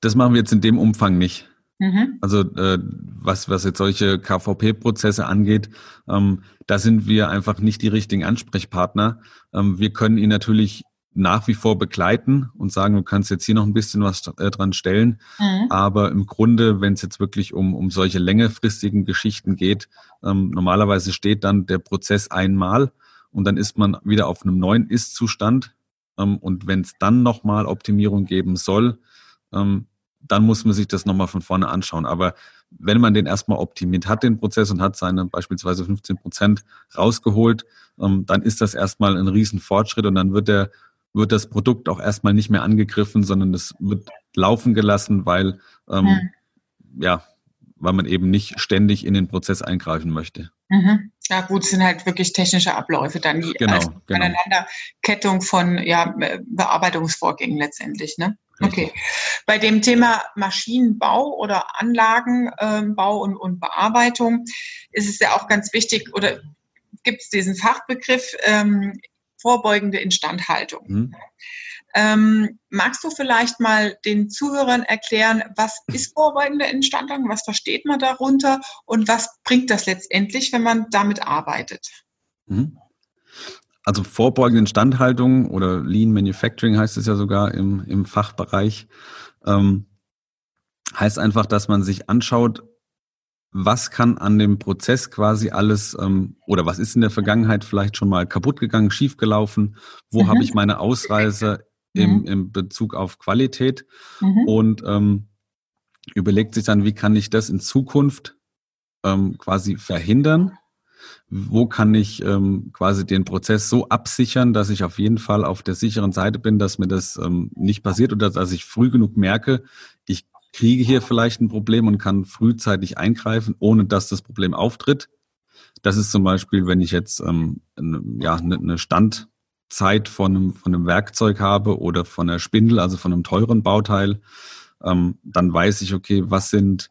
Das machen wir jetzt in dem Umfang nicht. Mhm. Also äh, was, was jetzt solche KVP-Prozesse angeht, ähm, da sind wir einfach nicht die richtigen Ansprechpartner. Ähm, wir können ihn natürlich nach wie vor begleiten und sagen, du kannst jetzt hier noch ein bisschen was äh, dran stellen. Mhm. Aber im Grunde, wenn es jetzt wirklich um, um solche längerfristigen Geschichten geht, ähm, normalerweise steht dann der Prozess einmal und dann ist man wieder auf einem neuen Ist-Zustand. Ähm, und wenn es dann nochmal Optimierung geben soll, ähm, dann muss man sich das nochmal von vorne anschauen. Aber wenn man den erstmal optimiert hat, den Prozess und hat seine beispielsweise 15 Prozent rausgeholt, ähm, dann ist das erstmal ein Riesenfortschritt und dann wird der, wird das Produkt auch erstmal nicht mehr angegriffen, sondern es wird laufen gelassen, weil ähm, ja, weil man eben nicht ständig in den Prozess eingreifen möchte. Mhm. Ja, gut, sind halt wirklich technische Abläufe dann die genau, also genau. Aneinanderkettung von ja, Bearbeitungsvorgängen letztendlich. Ne? Okay. Bei dem Thema Maschinenbau oder Anlagenbau und, und Bearbeitung ist es ja auch ganz wichtig, oder gibt es diesen Fachbegriff ähm, vorbeugende Instandhaltung. Mhm. Ähm, magst du vielleicht mal den Zuhörern erklären, was ist vorbeugende Instandhaltung, was versteht man darunter und was bringt das letztendlich, wenn man damit arbeitet? Mhm. Also vorbeugende Instandhaltung oder Lean Manufacturing heißt es ja sogar im, im Fachbereich, ähm, heißt einfach, dass man sich anschaut, was kann an dem Prozess quasi alles ähm, oder was ist in der Vergangenheit vielleicht schon mal kaputt gegangen, schiefgelaufen, wo mhm. habe ich meine Ausreise im, mhm. im Bezug auf Qualität mhm. und ähm, überlegt sich dann, wie kann ich das in Zukunft ähm, quasi verhindern? Wo kann ich ähm, quasi den Prozess so absichern, dass ich auf jeden Fall auf der sicheren Seite bin, dass mir das ähm, nicht passiert oder dass ich früh genug merke, ich kriege hier vielleicht ein Problem und kann frühzeitig eingreifen, ohne dass das Problem auftritt. Das ist zum Beispiel, wenn ich jetzt ähm, ja, eine ne Stand, Zeit von einem, von einem Werkzeug habe oder von einer Spindel, also von einem teuren Bauteil, ähm, dann weiß ich, okay, was sind,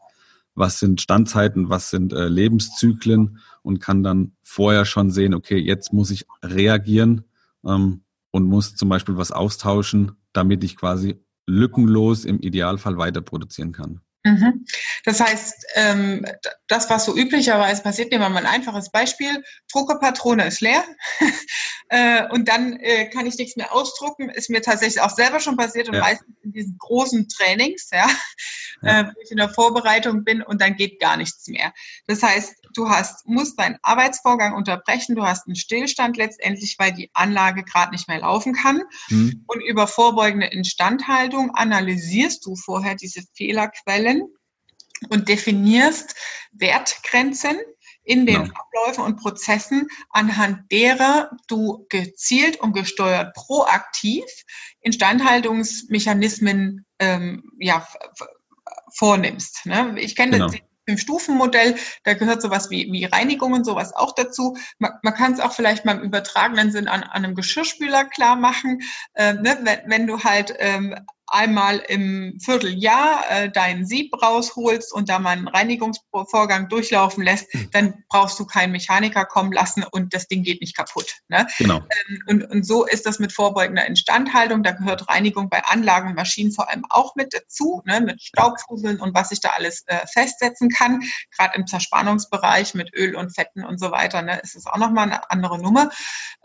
was sind Standzeiten, was sind äh, Lebenszyklen und kann dann vorher schon sehen, okay, jetzt muss ich reagieren ähm, und muss zum Beispiel was austauschen, damit ich quasi lückenlos im Idealfall weiter produzieren kann. Mhm. Das heißt, ähm, das, was so üblicherweise passiert, nehmen wir mal ein einfaches Beispiel. Druckerpatrone ist leer [laughs] äh, und dann äh, kann ich nichts mehr ausdrucken. Ist mir tatsächlich auch selber schon passiert und ja. meistens in diesen großen Trainings, ja, ja. Äh, wo ich in der Vorbereitung bin und dann geht gar nichts mehr. Das heißt, du hast, musst deinen Arbeitsvorgang unterbrechen, du hast einen Stillstand letztendlich, weil die Anlage gerade nicht mehr laufen kann. Mhm. Und über vorbeugende Instandhaltung analysierst du vorher diese Fehlerquellen und definierst Wertgrenzen in den genau. Abläufen und Prozessen, anhand derer du gezielt und gesteuert proaktiv Instandhaltungsmechanismen ähm, ja, vornimmst. Ne? Ich kenne genau. Fünf-Stufen-Modell, da gehört sowas wie, wie Reinigung und sowas auch dazu. Man, man kann es auch vielleicht mal im übertragenen Sinn an, an einem Geschirrspüler klar machen. Äh, ne? wenn, wenn du halt ähm, einmal im Vierteljahr äh, deinen Sieb rausholst und da mal einen Reinigungsvorgang durchlaufen lässt, mhm. dann brauchst du keinen Mechaniker kommen lassen und das Ding geht nicht kaputt. Ne? Genau. Ähm, und, und so ist das mit vorbeugender Instandhaltung. Da gehört Reinigung bei Anlagen und Maschinen vor allem auch mit dazu, ne? mit Staubfuseln und was ich da alles äh, festsetzen kann. Gerade im Zerspannungsbereich mit Öl und Fetten und so weiter ne? ist es auch nochmal eine andere Nummer.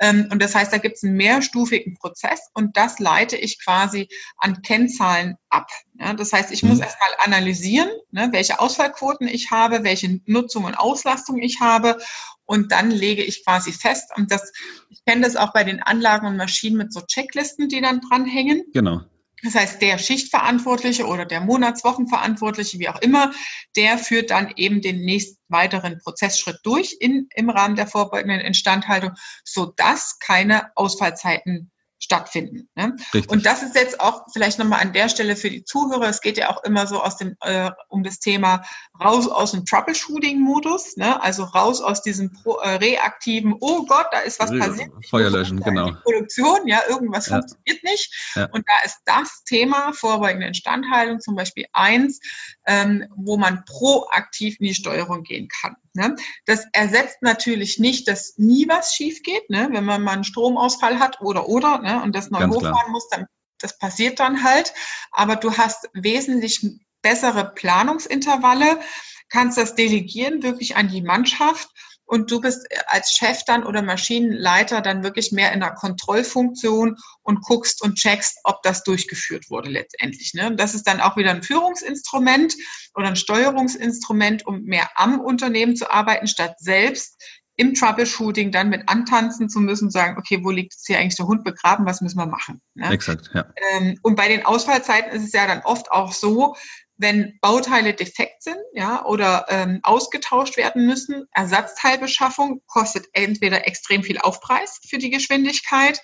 Ähm, und das heißt, da gibt es einen mehrstufigen Prozess und das leite ich quasi an Kennzahlen ab. Ja, das heißt, ich mhm. muss erstmal analysieren, ne, welche Ausfallquoten ich habe, welche Nutzung und Auslastung ich habe. Und dann lege ich quasi fest, und das, ich kenne das auch bei den Anlagen und Maschinen mit so Checklisten, die dann dranhängen. Genau. Das heißt, der Schichtverantwortliche oder der Monatswochenverantwortliche, wie auch immer, der führt dann eben den nächsten weiteren Prozessschritt durch in, im Rahmen der vorbeugenden Instandhaltung, sodass keine Ausfallzeiten stattfinden. Ne? Und das ist jetzt auch vielleicht nochmal an der Stelle für die Zuhörer. Es geht ja auch immer so aus dem äh, um das Thema raus aus dem Troubleshooting-Modus, ne? also raus aus diesem pro, äh, reaktiven, oh Gott, da ist was passiert. Feuerlöschen, genau. Produktion, ja, irgendwas ja. funktioniert nicht. Ja. Und da ist das Thema vorbeugende Instandhaltung zum Beispiel eins, ähm, wo man proaktiv in die Steuerung gehen kann. Ne? Das ersetzt natürlich nicht, dass nie was schief geht, ne? wenn man mal einen Stromausfall hat oder oder ne? und das neu Ganz hochfahren klar. muss, dann das passiert dann halt. Aber du hast wesentlich bessere Planungsintervalle, kannst das delegieren wirklich an die Mannschaft und du bist als Chef dann oder Maschinenleiter dann wirklich mehr in der Kontrollfunktion und guckst und checkst, ob das durchgeführt wurde letztendlich. Ne? Das ist dann auch wieder ein Führungsinstrument oder ein Steuerungsinstrument, um mehr am Unternehmen zu arbeiten, statt selbst im Troubleshooting dann mit antanzen zu müssen, sagen, okay, wo liegt jetzt hier eigentlich der Hund begraben, was müssen wir machen? Ne? Exakt, ja. Ähm, und bei den Ausfallzeiten ist es ja dann oft auch so, wenn Bauteile defekt sind, ja, oder ähm, ausgetauscht werden müssen, Ersatzteilbeschaffung kostet entweder extrem viel Aufpreis für die Geschwindigkeit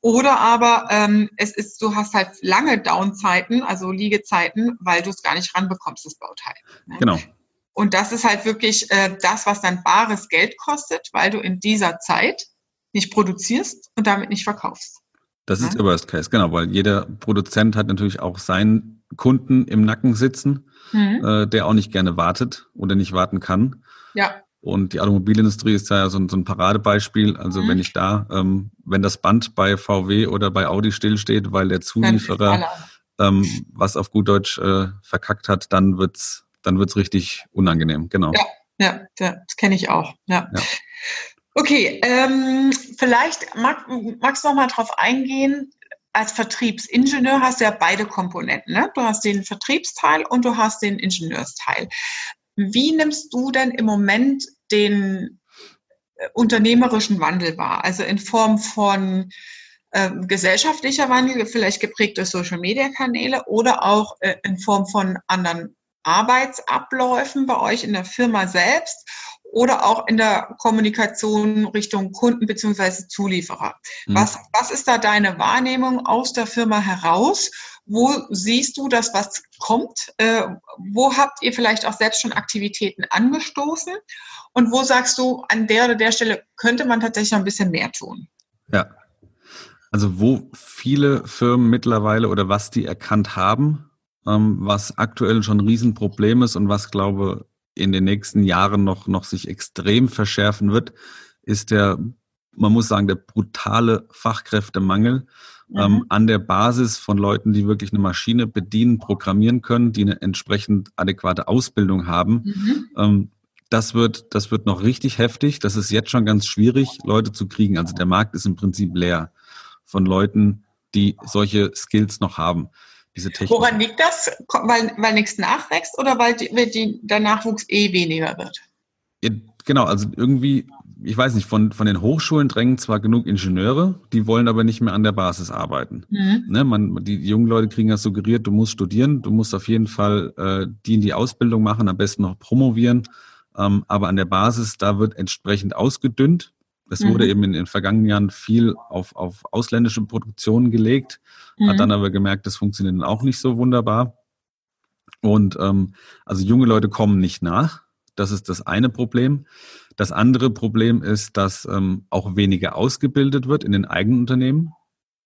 oder aber ähm, es ist, du hast halt lange Downzeiten, also Liegezeiten, weil du es gar nicht ranbekommst, das Bauteil. Ne? Genau. Und das ist halt wirklich äh, das, was dann bares Geld kostet, weil du in dieser Zeit nicht produzierst und damit nicht verkaufst. Das ist der Worst Case, genau, weil jeder Produzent hat natürlich auch seinen Kunden im Nacken sitzen, mhm. äh, der auch nicht gerne wartet oder nicht warten kann. Ja. Und die Automobilindustrie ist ja so ein, so ein Paradebeispiel. Also mhm. wenn ich da, ähm, wenn das Band bei VW oder bei Audi stillsteht, weil der Zulieferer ähm, was auf gut Deutsch äh, verkackt hat, dann wird's, dann wird's richtig unangenehm. Genau. Ja, ja, das kenne ich auch. Ja. ja. Okay, ähm, vielleicht mag, magst du noch mal drauf eingehen. Als Vertriebsingenieur hast du ja beide Komponenten. Ne? Du hast den Vertriebsteil und du hast den Ingenieursteil. Wie nimmst du denn im Moment den äh, unternehmerischen Wandel wahr? Also in Form von äh, gesellschaftlicher Wandel, vielleicht geprägt durch Social-Media-Kanäle oder auch äh, in Form von anderen Arbeitsabläufen bei euch in der Firma selbst oder auch in der Kommunikation Richtung Kunden beziehungsweise Zulieferer. Mhm. Was, was ist da deine Wahrnehmung aus der Firma heraus? Wo siehst du das, was kommt? Äh, wo habt ihr vielleicht auch selbst schon Aktivitäten angestoßen? Und wo sagst du, an der oder der Stelle könnte man tatsächlich noch ein bisschen mehr tun? Ja. Also wo viele Firmen mittlerweile oder was die erkannt haben, ähm, was aktuell schon ein Riesenproblem ist und was, glaube in den nächsten Jahren noch, noch sich extrem verschärfen wird, ist der, man muss sagen, der brutale Fachkräftemangel mhm. ähm, an der Basis von Leuten, die wirklich eine Maschine bedienen, programmieren können, die eine entsprechend adäquate Ausbildung haben. Mhm. Ähm, das wird, das wird noch richtig heftig. Das ist jetzt schon ganz schwierig, Leute zu kriegen. Also der Markt ist im Prinzip leer von Leuten, die solche Skills noch haben diese Technik. Woran liegt das? Weil, weil nichts nachwächst oder weil die, die, der Nachwuchs eh weniger wird? Ja, genau, also irgendwie, ich weiß nicht, von, von den Hochschulen drängen zwar genug Ingenieure, die wollen aber nicht mehr an der Basis arbeiten. Mhm. Ne, man, die jungen Leute kriegen ja suggeriert, du musst studieren, du musst auf jeden Fall äh, die in die Ausbildung machen, am besten noch promovieren. Ähm, aber an der Basis, da wird entsprechend ausgedünnt. Es mhm. wurde eben in den vergangenen Jahren viel auf, auf ausländische Produktionen gelegt, mhm. hat dann aber gemerkt, das funktioniert dann auch nicht so wunderbar. Und ähm, also junge Leute kommen nicht nach. Das ist das eine Problem. Das andere Problem ist, dass ähm, auch weniger ausgebildet wird in den eigenen Unternehmen.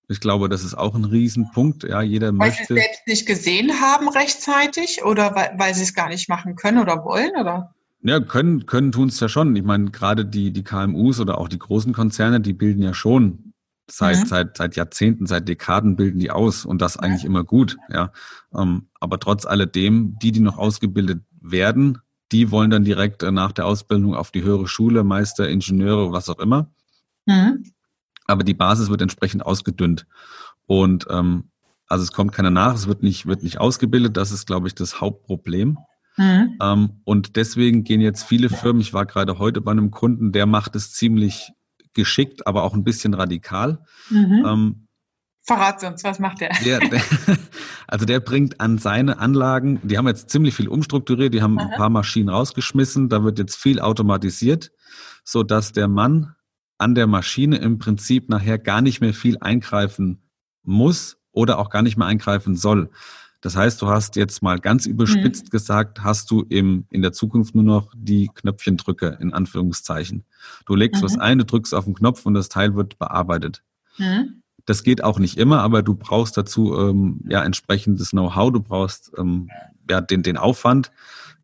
Ich glaube, das ist auch ein Riesenpunkt. Ja, jeder weil möchte. Weil sie es selbst nicht gesehen haben rechtzeitig oder weil, weil sie es gar nicht machen können oder wollen, oder? Ja, können, können tun es ja schon. Ich meine, gerade die, die KMUs oder auch die großen Konzerne, die bilden ja schon seit, mhm. seit, seit Jahrzehnten, seit Dekaden bilden die aus und das eigentlich immer gut, ja. Ähm, aber trotz alledem, die, die noch ausgebildet werden, die wollen dann direkt äh, nach der Ausbildung auf die höhere Schule, Meister, Ingenieure, was auch immer. Mhm. Aber die Basis wird entsprechend ausgedünnt. Und ähm, also es kommt keiner nach, es wird nicht, wird nicht ausgebildet. Das ist, glaube ich, das Hauptproblem. Mhm. Ähm, und deswegen gehen jetzt viele Firmen, ich war gerade heute bei einem Kunden, der macht es ziemlich geschickt, aber auch ein bisschen radikal. Mhm. Ähm, Verrat uns, was macht der? der, der [laughs] also der bringt an seine Anlagen, die haben jetzt ziemlich viel umstrukturiert, die haben Aha. ein paar Maschinen rausgeschmissen, da wird jetzt viel automatisiert, so dass der Mann an der Maschine im Prinzip nachher gar nicht mehr viel eingreifen muss oder auch gar nicht mehr eingreifen soll. Das heißt, du hast jetzt mal ganz überspitzt mhm. gesagt, hast du im, in der Zukunft nur noch die Knöpfchendrücke in Anführungszeichen. Du legst mhm. was ein, du drückst auf den Knopf und das Teil wird bearbeitet. Mhm. Das geht auch nicht immer, aber du brauchst dazu ähm, ja entsprechendes Know-how, du brauchst ähm, ja den, den Aufwand,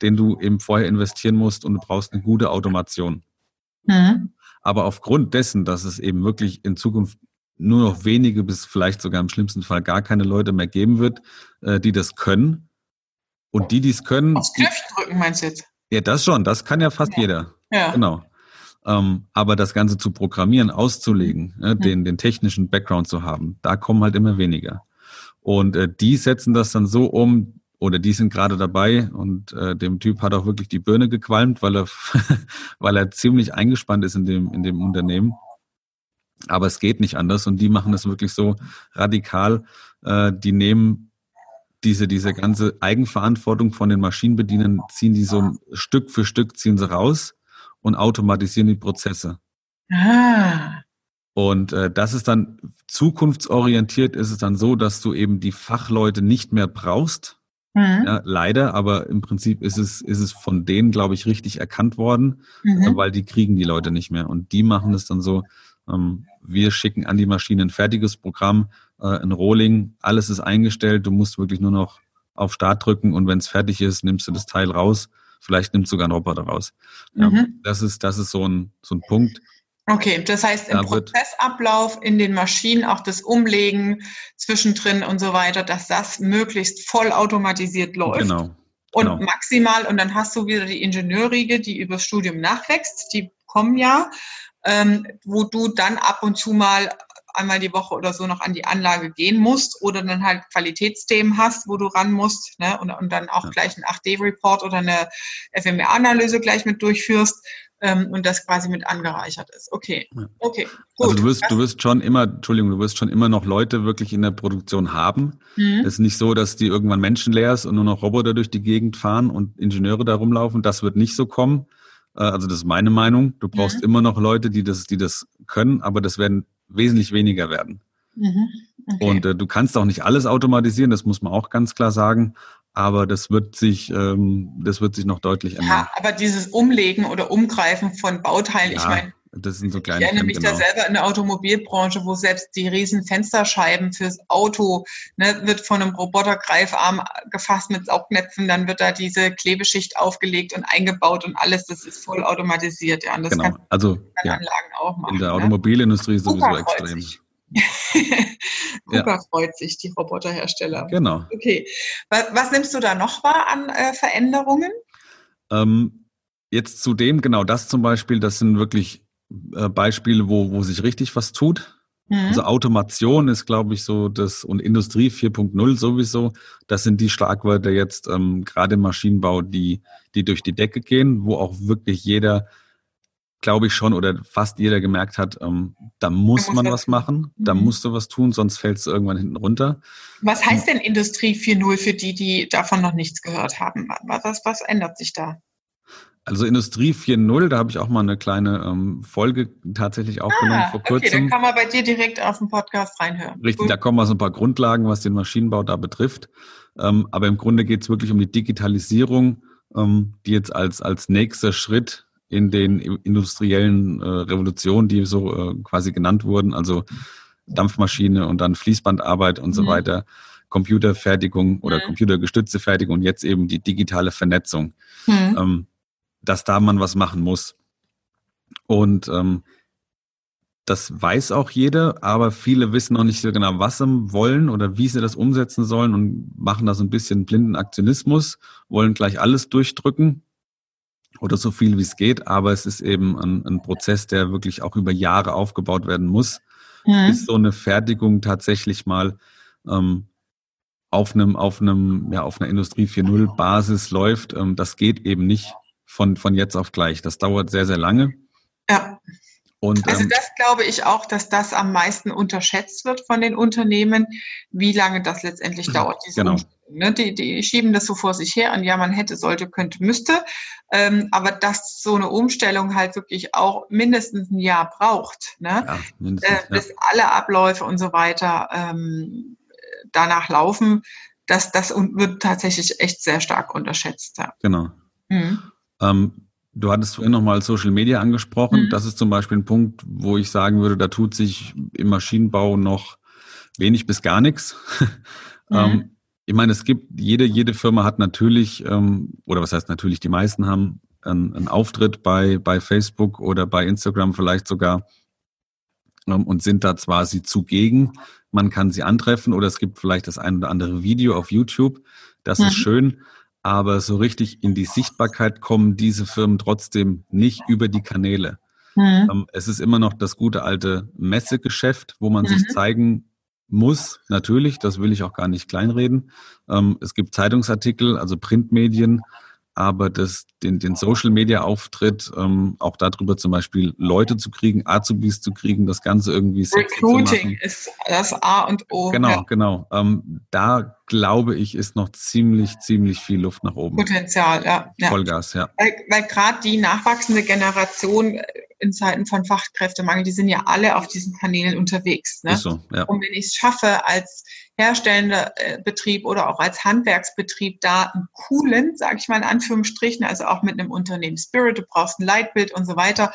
den du eben vorher investieren musst und du brauchst eine gute Automation. Mhm. Aber aufgrund dessen, dass es eben wirklich in Zukunft nur noch wenige bis vielleicht sogar im schlimmsten Fall gar keine Leute mehr geben wird, äh, die das können. Und die, die es können. Aufs Knöpfchen drücken, meinst du jetzt? Ja, das schon. Das kann ja fast ja. jeder. Ja. Genau. Ähm, aber das Ganze zu programmieren, auszulegen, äh, den, den technischen Background zu haben, da kommen halt immer weniger. Und äh, die setzen das dann so um, oder die sind gerade dabei und äh, dem Typ hat auch wirklich die Birne gequalmt, weil er, [laughs] weil er ziemlich eingespannt ist in dem, in dem Unternehmen. Aber es geht nicht anders und die machen das wirklich so radikal. Äh, die nehmen diese, diese ganze Eigenverantwortung von den Maschinenbedienern ziehen die so Stück für Stück ziehen sie raus und automatisieren die Prozesse. Ah. Und äh, das ist dann zukunftsorientiert, ist es dann so, dass du eben die Fachleute nicht mehr brauchst. Mhm. Ja, leider, aber im Prinzip ist es, ist es von denen, glaube ich, richtig erkannt worden, mhm. weil die kriegen die Leute nicht mehr. Und die machen es dann so, wir schicken an die Maschine ein fertiges Programm, äh, ein Rolling, alles ist eingestellt, du musst wirklich nur noch auf Start drücken und wenn es fertig ist, nimmst du das Teil raus. Vielleicht nimmst du sogar einen Roboter raus. Mhm. Das ist, das ist so ein, so ein Punkt. Okay, das heißt im da Prozessablauf in den Maschinen auch das Umlegen zwischendrin und so weiter, dass das möglichst vollautomatisiert läuft. Genau. Und genau. maximal, und dann hast du wieder die Ingenieurriege, die übers Studium nachwächst, die kommen ja, ähm, wo du dann ab und zu mal einmal die Woche oder so noch an die Anlage gehen musst oder dann halt Qualitätsthemen hast, wo du ran musst ne? und, und dann auch ja. gleich einen 8D-Report oder eine FMR-Analyse gleich mit durchführst ähm, und das quasi mit angereichert ist. Okay, okay. Gut. Also du wirst, du wirst schon immer, Entschuldigung, du wirst schon immer noch Leute wirklich in der Produktion haben. Mhm. Es ist nicht so, dass die irgendwann menschenleer ist und nur noch Roboter durch die Gegend fahren und Ingenieure da rumlaufen. Das wird nicht so kommen. Äh, also das ist meine Meinung. Du brauchst mhm. immer noch Leute, die das, die das können, aber das werden wesentlich weniger werden. Mhm. Okay. Und äh, du kannst auch nicht alles automatisieren, das muss man auch ganz klar sagen. Aber das wird sich, ähm, das wird sich noch deutlich ändern. Ja, aber dieses Umlegen oder Umgreifen von Bauteilen, ja, ich meine, das sind so kleine. Ich erinnere mich genau. da selber in der Automobilbranche, wo selbst die riesen Fensterscheiben fürs Auto ne, wird von einem Robotergreifarm gefasst mit Saugnäpfen, dann wird da diese Klebeschicht aufgelegt und eingebaut und alles, das ist voll automatisiert. Ja, und das genau. also ja. Anlagen auch machen. In der ne? Automobilindustrie sowieso Super extrem. Kuka [laughs] ja. freut sich, die Roboterhersteller. Genau. Okay. Was, was, nimmst du da noch wahr an äh, Veränderungen? Ähm, jetzt zu dem, genau das zum Beispiel, das sind wirklich äh, Beispiele, wo, wo sich richtig was tut. Mhm. Also Automation ist, glaube ich, so das und Industrie 4.0 sowieso. Das sind die Schlagwörter jetzt ähm, gerade im Maschinenbau, die, die durch die Decke gehen, wo auch wirklich jeder glaube ich schon, oder fast jeder gemerkt hat, ähm, da muss man was machen, da mhm. musst du was tun, sonst fällst du irgendwann hinten runter. Was heißt denn Industrie 4.0 für die, die davon noch nichts gehört haben? Was, was ändert sich da? Also Industrie 4.0, da habe ich auch mal eine kleine ähm, Folge tatsächlich aufgenommen ah, vor kurzem. Okay, dann kann man bei dir direkt auf den Podcast reinhören. Richtig, cool. da kommen mal so ein paar Grundlagen, was den Maschinenbau da betrifft. Ähm, aber im Grunde geht es wirklich um die Digitalisierung, ähm, die jetzt als, als nächster Schritt in den industriellen äh, Revolutionen, die so äh, quasi genannt wurden, also Dampfmaschine und dann Fließbandarbeit und so mhm. weiter, Computerfertigung oder mhm. computergestützte Fertigung und jetzt eben die digitale Vernetzung, mhm. Dass da man was machen muss. Und ähm, das weiß auch jeder, aber viele wissen noch nicht so genau, was sie wollen oder wie sie das umsetzen sollen und machen da so ein bisschen blinden Aktionismus, wollen gleich alles durchdrücken oder so viel wie es geht, aber es ist eben ein, ein Prozess, der wirklich auch über Jahre aufgebaut werden muss, mhm. bis so eine Fertigung tatsächlich mal ähm, auf einem, auf einem, ja, auf einer Industrie 4.0 Basis läuft. Ähm, das geht eben nicht von, von jetzt auf gleich. Das dauert sehr, sehr lange. Ja. Und, also ähm, das glaube ich auch, dass das am meisten unterschätzt wird von den Unternehmen, wie lange das letztendlich dauert, diese genau. Ne, die, die schieben das so vor sich her an, ja, man hätte, sollte, könnte, müsste. Ähm, aber dass so eine Umstellung halt wirklich auch mindestens ein Jahr braucht, ne? Ja, äh, bis ja. alle Abläufe und so weiter ähm, danach laufen, das, das wird tatsächlich echt sehr stark unterschätzt. Ja. Genau. Mhm. Ähm, du hattest vorhin nochmal Social Media angesprochen. Mhm. Das ist zum Beispiel ein Punkt, wo ich sagen würde, da tut sich im Maschinenbau noch wenig bis gar nichts. [laughs] Mhm. ähm, ich meine, es gibt, jede, jede Firma hat natürlich, ähm, oder was heißt natürlich, die meisten haben einen, einen Auftritt bei, bei Facebook oder bei Instagram vielleicht sogar ähm, und sind da zwar sie zugegen. Man kann sie antreffen oder es gibt vielleicht das ein oder andere Video auf YouTube. Das mhm. ist schön. Aber so richtig in die Sichtbarkeit kommen diese Firmen trotzdem nicht über die Kanäle. Mhm. Ähm, es ist immer noch das gute alte Messegeschäft, wo man mhm. sich zeigen muss, natürlich, das will ich auch gar nicht kleinreden. Ähm, es gibt Zeitungsartikel, also Printmedien, aber das, den, den Social Media Auftritt, ähm, auch darüber zum Beispiel Leute zu kriegen, Azubis zu kriegen, das Ganze irgendwie Recruiting ist das A und O. Genau, ja. genau. Ähm, da glaube ich, ist noch ziemlich, ziemlich viel Luft nach oben. Potenzial, ja. Vollgas, ja. Weil, weil gerade die nachwachsende Generation in Zeiten von Fachkräftemangel, die sind ja alle auf diesen Kanälen unterwegs. Ne? Ist so, ja. Und wenn ich es schaffe, als herstellender äh, Betrieb oder auch als Handwerksbetrieb da einen coolen, sage ich mal in Anführungsstrichen, also auch mit einem Unternehmen Spirit, du brauchst ein Leitbild und so weiter,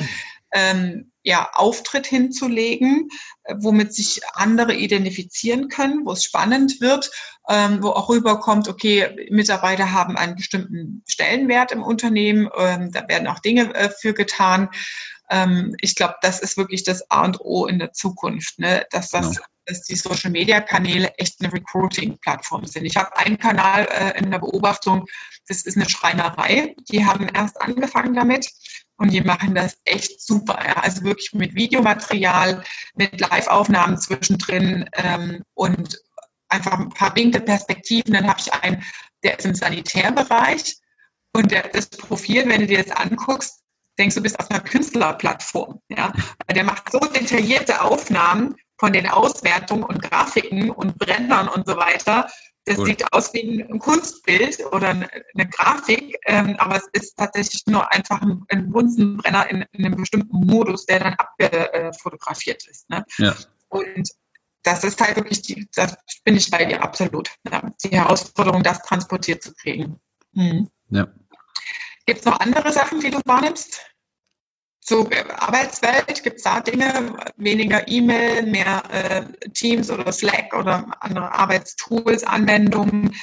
ähm, ja, Auftritt hinzulegen, äh, womit sich andere identifizieren können, wo es spannend wird, ähm, wo auch rüberkommt, okay, Mitarbeiter haben einen bestimmten Stellenwert im Unternehmen, ähm, da werden auch Dinge äh, für getan. Ähm, ich glaube, das ist wirklich das A und O in der Zukunft, ne? dass das ja dass die Social Media Kanäle echt eine Recruiting-Plattform sind. Ich habe einen Kanal äh, in der Beobachtung, das ist eine Schreinerei. Die haben erst angefangen damit und die machen das echt super. Ja. Also wirklich mit Videomaterial, mit Live-Aufnahmen zwischendrin ähm, und einfach ein paar winkte Perspektiven. Dann habe ich einen, der ist im Sanitärbereich und der, das Profil, wenn du dir das anguckst, denkst du, bist auf einer Künstlerplattform. Ja? Der macht so detaillierte Aufnahmen von den Auswertungen und Grafiken und Brennern und so weiter. Das cool. sieht aus wie ein Kunstbild oder eine Grafik, ähm, aber es ist tatsächlich nur einfach ein, ein Bunsenbrenner in, in, einem bestimmten Modus, der dann abfotografiert ist. Ne? Ja. Und das ist halt wirklich, die, das bin ich bei dir absolut. Ja, die Herausforderung, das transportiert zu kriegen. Hm. Ja. Gibt es noch andere Sachen, die du wahrnimmst? Äh, Arbeitswelt, gibt es da Dinge, weniger E-Mail, mehr äh, Teams oder Slack oder andere Arbeitstools, Anwendungen,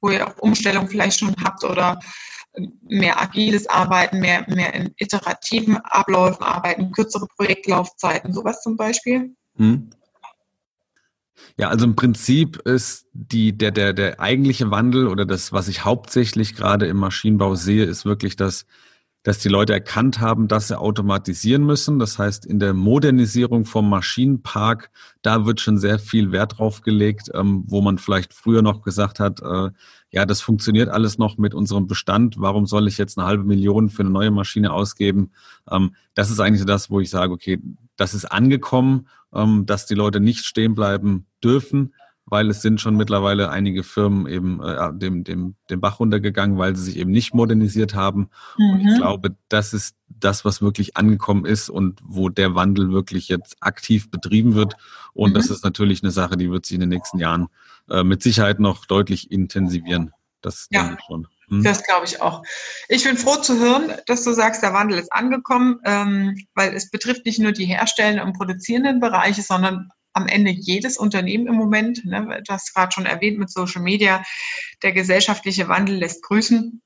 wo ihr auch Umstellung vielleicht schon habt oder äh, mehr agiles Arbeiten, mehr, mehr in iterativen Abläufen arbeiten, kürzere Projektlaufzeiten, sowas zum Beispiel? Hm. Ja, also im Prinzip ist die, der, der, der eigentliche Wandel oder das, was ich hauptsächlich gerade im Maschinenbau sehe, ist wirklich das, dass die Leute erkannt haben, dass sie automatisieren müssen. Das heißt, in der Modernisierung vom Maschinenpark, da wird schon sehr viel Wert drauf gelegt, ähm, wo man vielleicht früher noch gesagt hat, äh, ja, das funktioniert alles noch mit unserem Bestand. Warum soll ich jetzt eine halbe Million für eine neue Maschine ausgeben? Ähm, das ist eigentlich das, wo ich sage, okay, das ist angekommen, ähm, dass die Leute nicht stehen bleiben dürfen, weil es sind schon mittlerweile einige Firmen eben äh, dem, dem, dem Bach runtergegangen, weil sie sich eben nicht modernisiert haben. Mhm. Und ich mhm. glaube, das ist das, was wirklich angekommen ist und wo der Wandel wirklich jetzt aktiv betrieben wird. Und mhm. das ist natürlich eine Sache, die wird sich in den nächsten Jahren äh, mit Sicherheit noch deutlich intensivieren. Das ja. denke ich schon. Hm? Das glaube ich auch. Ich bin froh zu hören, dass du sagst, der Wandel ist angekommen, ähm, weil es betrifft nicht nur die herstellenden und produzierenden Bereiche, sondern am Ende jedes Unternehmen im Moment, ne, du hast gerade schon erwähnt mit Social Media, der gesellschaftliche Wandel lässt grüßen.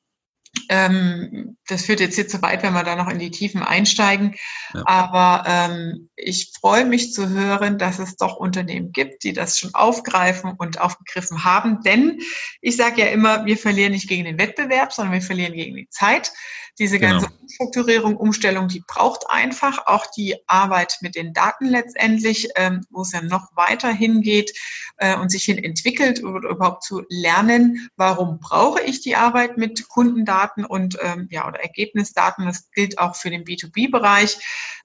Ähm, das führt jetzt hier zu weit, wenn wir da noch in die Tiefen einsteigen. Ja. Aber ähm, ich freue mich zu hören, dass es doch Unternehmen gibt, die das schon aufgreifen und aufgegriffen haben. Denn ich sage ja immer, wir verlieren nicht gegen den Wettbewerb, sondern wir verlieren gegen die Zeit. Diese ganze genau. Umstrukturierung, Umstellung, die braucht einfach auch die Arbeit mit den Daten letztendlich, ähm, wo es ja noch weiter hingeht äh, und sich hin entwickelt, oder überhaupt zu lernen, warum brauche ich die Arbeit mit Kundendaten und ähm, ja oder Ergebnisdaten. Das gilt auch für den B2B-Bereich.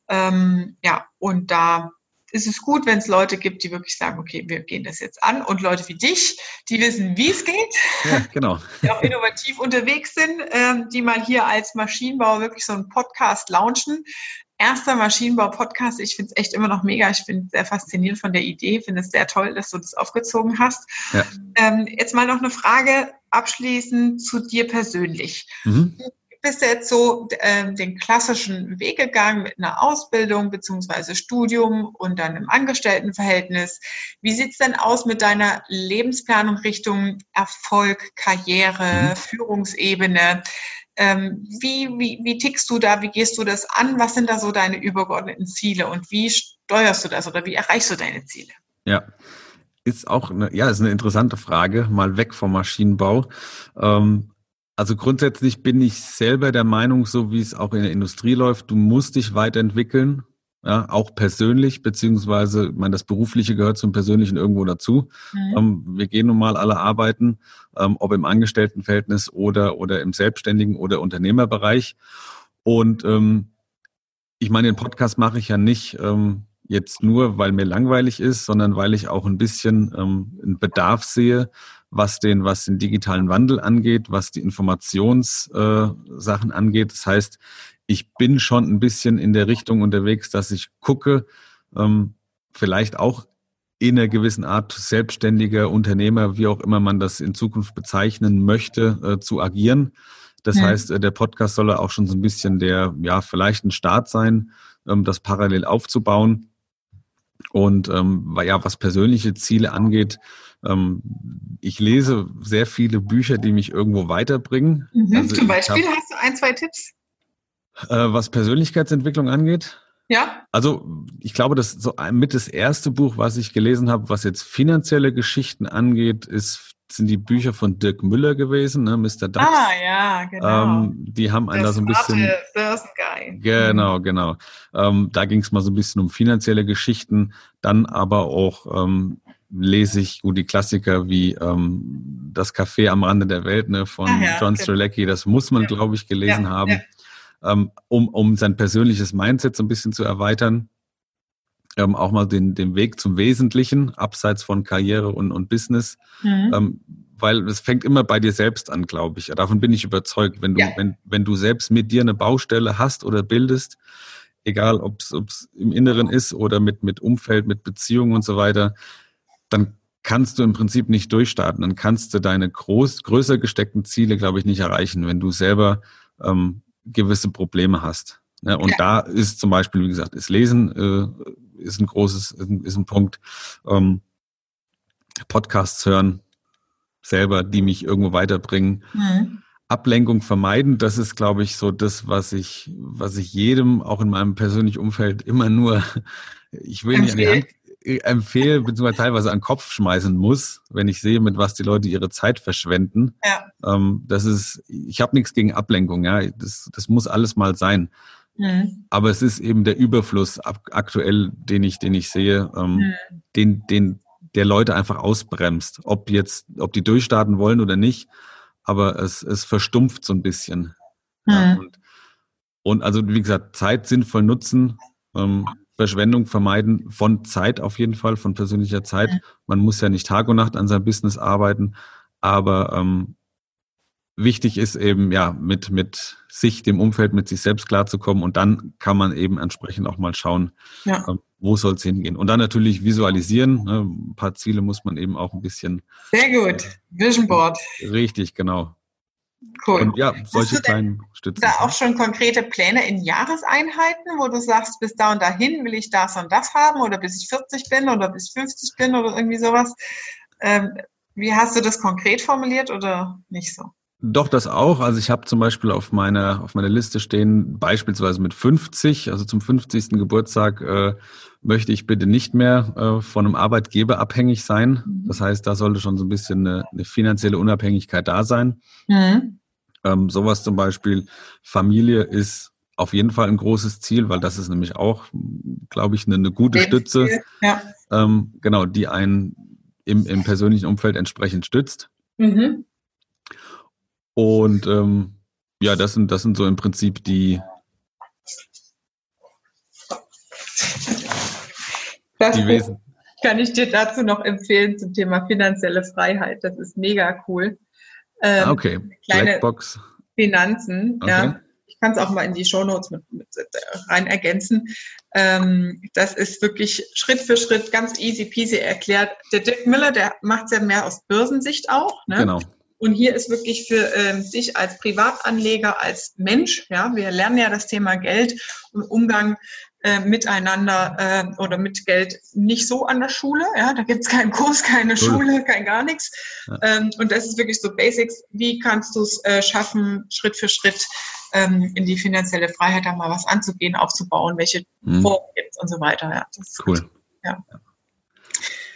Ähm, ja, und da ist es gut, wenn es Leute gibt, die wirklich sagen, okay, wir gehen das jetzt an und Leute wie dich, die wissen, wie es geht, ja, genau. [laughs] die auch innovativ unterwegs sind, ähm, die mal hier als Maschinenbauer wirklich so einen Podcast launchen. Erster Maschinenbau-Podcast, ich finde es echt immer noch mega. Ich bin sehr fasziniert von der Idee, finde es sehr toll, dass du das aufgezogen hast. Ja. Ähm, jetzt mal noch eine Frage abschließend zu dir persönlich. Mhm bist du jetzt so äh, den klassischen Weg gegangen mit einer Ausbildung beziehungsweise Studium und dann im Angestelltenverhältnis. Wie sieht's denn aus mit deiner Lebensplanung Richtung Erfolg, Karriere, mhm. Führungsebene? Ähm, wie, wie, wie tickst du da? Wie gehst du das an? Was sind da so deine übergeordneten Ziele und wie steuerst du das oder wie erreichst du deine Ziele? Ja, ist auch eine, ja, ist eine interessante Frage, mal weg vom Maschinenbau. Ähm, also grundsätzlich bin ich selber der Meinung, so wie es auch in der Industrie läuft, du musst dich weiterentwickeln. ja, auch persönlich, beziehungsweise, ich meine, das Berufliche gehört zum Persönlichen irgendwo dazu. Mhm. Ähm, wir gehen nun mal alle arbeiten, ähm, ob im Angestelltenverhältnis oder, oder im Selbstständigen oder Unternehmerbereich. Und ähm, ich meine, den Podcast mache ich ja nicht ähm, jetzt nur, weil mir langweilig ist, sondern weil ich auch ein bisschen ähm, einen Bedarf sehe, was den, was den digitalen Wandel angeht, was die Informationssachen äh, angeht. Das heißt, ich bin schon ein bisschen in der Richtung unterwegs, dass ich gucke, ähm, vielleicht auch in einer gewissen Art selbstständiger Unternehmer, wie auch immer man das in Zukunft bezeichnen möchte, äh, zu agieren. Das ja. heißt, äh, der Podcast soll auch schon so ein bisschen der, ja, vielleicht ein Start sein, ähm, das parallel aufzubauen. Und ähm, ja, was persönliche Ziele angeht, ähm, ich lese sehr viele Bücher, die mich irgendwo weiterbringen. Mhm. Also Zum Beispiel hab, hast du ein, zwei Tipps? Äh, was Persönlichkeitsentwicklung angeht? Ja. Also ich glaube, das so mit das erste Buch, was ich gelesen habe, was jetzt finanzielle Geschichten angeht, ist sind die Bücher von Dirk Müller gewesen, ne, Mr. Dax. Ah, ja, genau. Ähm, die haben einen da so ein bisschen. First Guy. Genau, genau. Ähm, da ging es mal so ein bisschen um finanzielle Geschichten, dann aber auch ähm, lese ich gut die Klassiker wie ähm, Das Café am Rande der Welt ne, von ah, ja, John Strzelecki. Das muss man, ja. glaube ich, gelesen ja, haben ähm, um, um sein persönliches Mindset so ein bisschen zu erweitern. Ähm, auch mal den, den Weg zum Wesentlichen, abseits von Karriere und, und Business. Mhm. Ähm, weil es fängt immer bei dir selbst an, glaube ich. Davon bin ich überzeugt. Wenn du, ja. wenn, wenn du selbst mit dir eine Baustelle hast oder bildest, egal ob es im Inneren ist oder mit, mit Umfeld, mit Beziehungen und so weiter, dann kannst du im Prinzip nicht durchstarten. Dann kannst du deine groß, größer gesteckten Ziele, glaube ich, nicht erreichen, wenn du selber ähm, gewisse Probleme hast. Ne? Und ja. da ist zum Beispiel, wie gesagt, ist Lesen äh, ist ein großes, ist ein, ist ein Punkt. Ähm, Podcasts hören selber, die mich irgendwo weiterbringen. Mhm. Ablenkung vermeiden, das ist, glaube ich, so das, was ich, was ich jedem, auch in meinem persönlichen Umfeld, immer nur, [laughs] ich will nicht an die Hand, empfehle, beziehungsweise teilweise an den Kopf schmeißen muss, wenn ich sehe, mit was die Leute ihre Zeit verschwenden. Ja. Ähm, das ist, ich habe nichts gegen Ablenkung, ja. Das, das muss alles mal sein. Mhm. Aber es ist eben der Überfluss aktuell, den ich, den ich sehe, ähm, mhm. den, den der Leute einfach ausbremst. Ob jetzt, ob die durchstarten wollen oder nicht, aber es, es verstumpft so ein bisschen. Mhm. Ja, und, und also, wie gesagt, Zeit sinnvoll nutzen. Ähm, Verschwendung vermeiden von Zeit auf jeden Fall, von persönlicher Zeit. Man muss ja nicht Tag und Nacht an seinem Business arbeiten, aber ähm, wichtig ist eben, ja, mit, mit sich, dem Umfeld, mit sich selbst klarzukommen und dann kann man eben entsprechend auch mal schauen, ja. ähm, wo soll es hingehen. Und dann natürlich visualisieren. Ne? Ein paar Ziele muss man eben auch ein bisschen. Sehr gut. Vision Board. Richtig, genau. Cool. Und ja, solche kleinen Stützen. Da auch schon konkrete Pläne in Jahreseinheiten, wo du sagst, bis da und dahin will ich das und das haben oder bis ich 40 bin oder bis ich 50 bin oder irgendwie sowas. Ähm, wie hast du das konkret formuliert oder nicht so? Doch, das auch. Also ich habe zum Beispiel auf meiner, auf meiner Liste stehen, beispielsweise mit 50, also zum 50. Geburtstag äh, möchte ich bitte nicht mehr äh, von einem Arbeitgeber abhängig sein. Mhm. Das heißt, da sollte schon so ein bisschen eine, eine finanzielle Unabhängigkeit da sein. Mhm. Ähm, sowas zum Beispiel, Familie ist auf jeden Fall ein großes Ziel, weil das ist nämlich auch, glaube ich, eine, eine gute Stütze, ja. ähm, genau, die einen im, im persönlichen Umfeld entsprechend stützt. Mhm. Und ähm, ja, das sind, das sind so im Prinzip die. Das die Wesen. kann ich dir dazu noch empfehlen zum Thema finanzielle Freiheit. Das ist mega cool. Ähm, ah, okay. Kleine Blackbox. Finanzen, okay. ja. Ich kann es auch mal in die Shownotes mit, mit rein ergänzen. Ähm, das ist wirklich Schritt für Schritt ganz easy peasy erklärt. Der Dick Miller, der macht es ja mehr aus Börsensicht auch. Ne? Genau. Und hier ist wirklich für ähm, dich als Privatanleger, als Mensch, ja, wir lernen ja das Thema Geld und Umgang äh, miteinander äh, oder mit Geld nicht so an der Schule. Ja, da gibt's keinen Kurs, keine cool. Schule, kein gar nichts. Ja. Ähm, und das ist wirklich so Basics. Wie kannst du es äh, schaffen, Schritt für Schritt ähm, in die finanzielle Freiheit da mal was anzugehen, aufzubauen, welche mhm. Formen gibt's und so weiter. Ja, das cool. ja.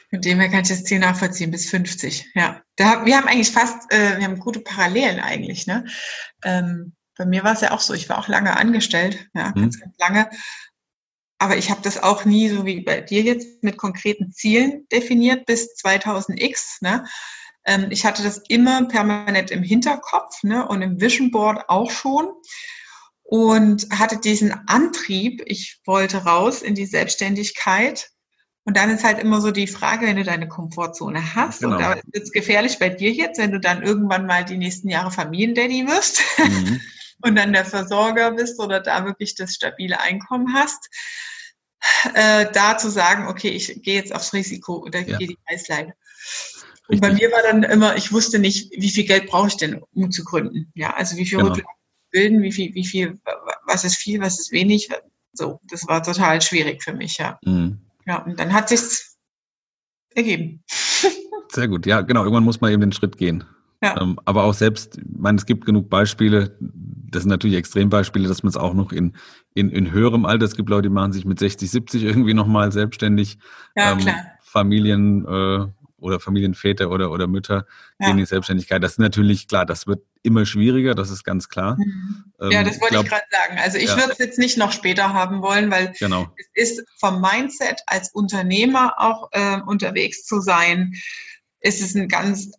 Von dem her kann ich das Ziel nachvollziehen, bis 50. Ja. Da, wir haben eigentlich fast, äh, wir haben gute Parallelen eigentlich. Ne? Ähm, bei mir war es ja auch so, ich war auch lange angestellt, ja, mhm. ganz, ganz lange. aber ich habe das auch nie so wie bei dir jetzt mit konkreten Zielen definiert bis 2000x. Ne? Ähm, ich hatte das immer permanent im Hinterkopf ne? und im Vision Board auch schon und hatte diesen Antrieb, ich wollte raus in die Selbstständigkeit. Und dann ist halt immer so die Frage, wenn du deine Komfortzone hast, genau. und da wird es gefährlich bei dir jetzt, wenn du dann irgendwann mal die nächsten Jahre Familiendaddy wirst mhm. [laughs] und dann der Versorger bist oder da wirklich das stabile Einkommen hast, äh, da zu sagen, okay, ich gehe jetzt aufs Risiko oder ja. gehe die Reißleine. Und bei mir war dann immer, ich wusste nicht, wie viel Geld brauche ich denn, um zu gründen. Ja, also wie viel genau. bilden, wie viel, wie viel, was ist viel, was ist wenig. So, das war total schwierig für mich, ja. Mhm. Ja, und dann hat sich's ergeben. [laughs] Sehr gut, ja, genau. Irgendwann muss man eben den Schritt gehen. Ja. Ähm, aber auch selbst, ich meine, es gibt genug Beispiele, das sind natürlich Extrembeispiele, dass man es auch noch in, in, in höherem Alter, es gibt Leute, die machen sich mit 60, 70 irgendwie nochmal selbstständig. Ja, ähm, klar. Familien äh, oder Familienväter oder, oder Mütter ja. gehen in die Selbstständigkeit. Das ist natürlich klar, das wird immer schwieriger, das ist ganz klar. Mhm. Ähm, ja, das wollte ich, ich gerade sagen. Also ich ja. würde es jetzt nicht noch später haben wollen, weil genau. es ist vom Mindset als Unternehmer auch äh, unterwegs zu sein, ist es ein ganz,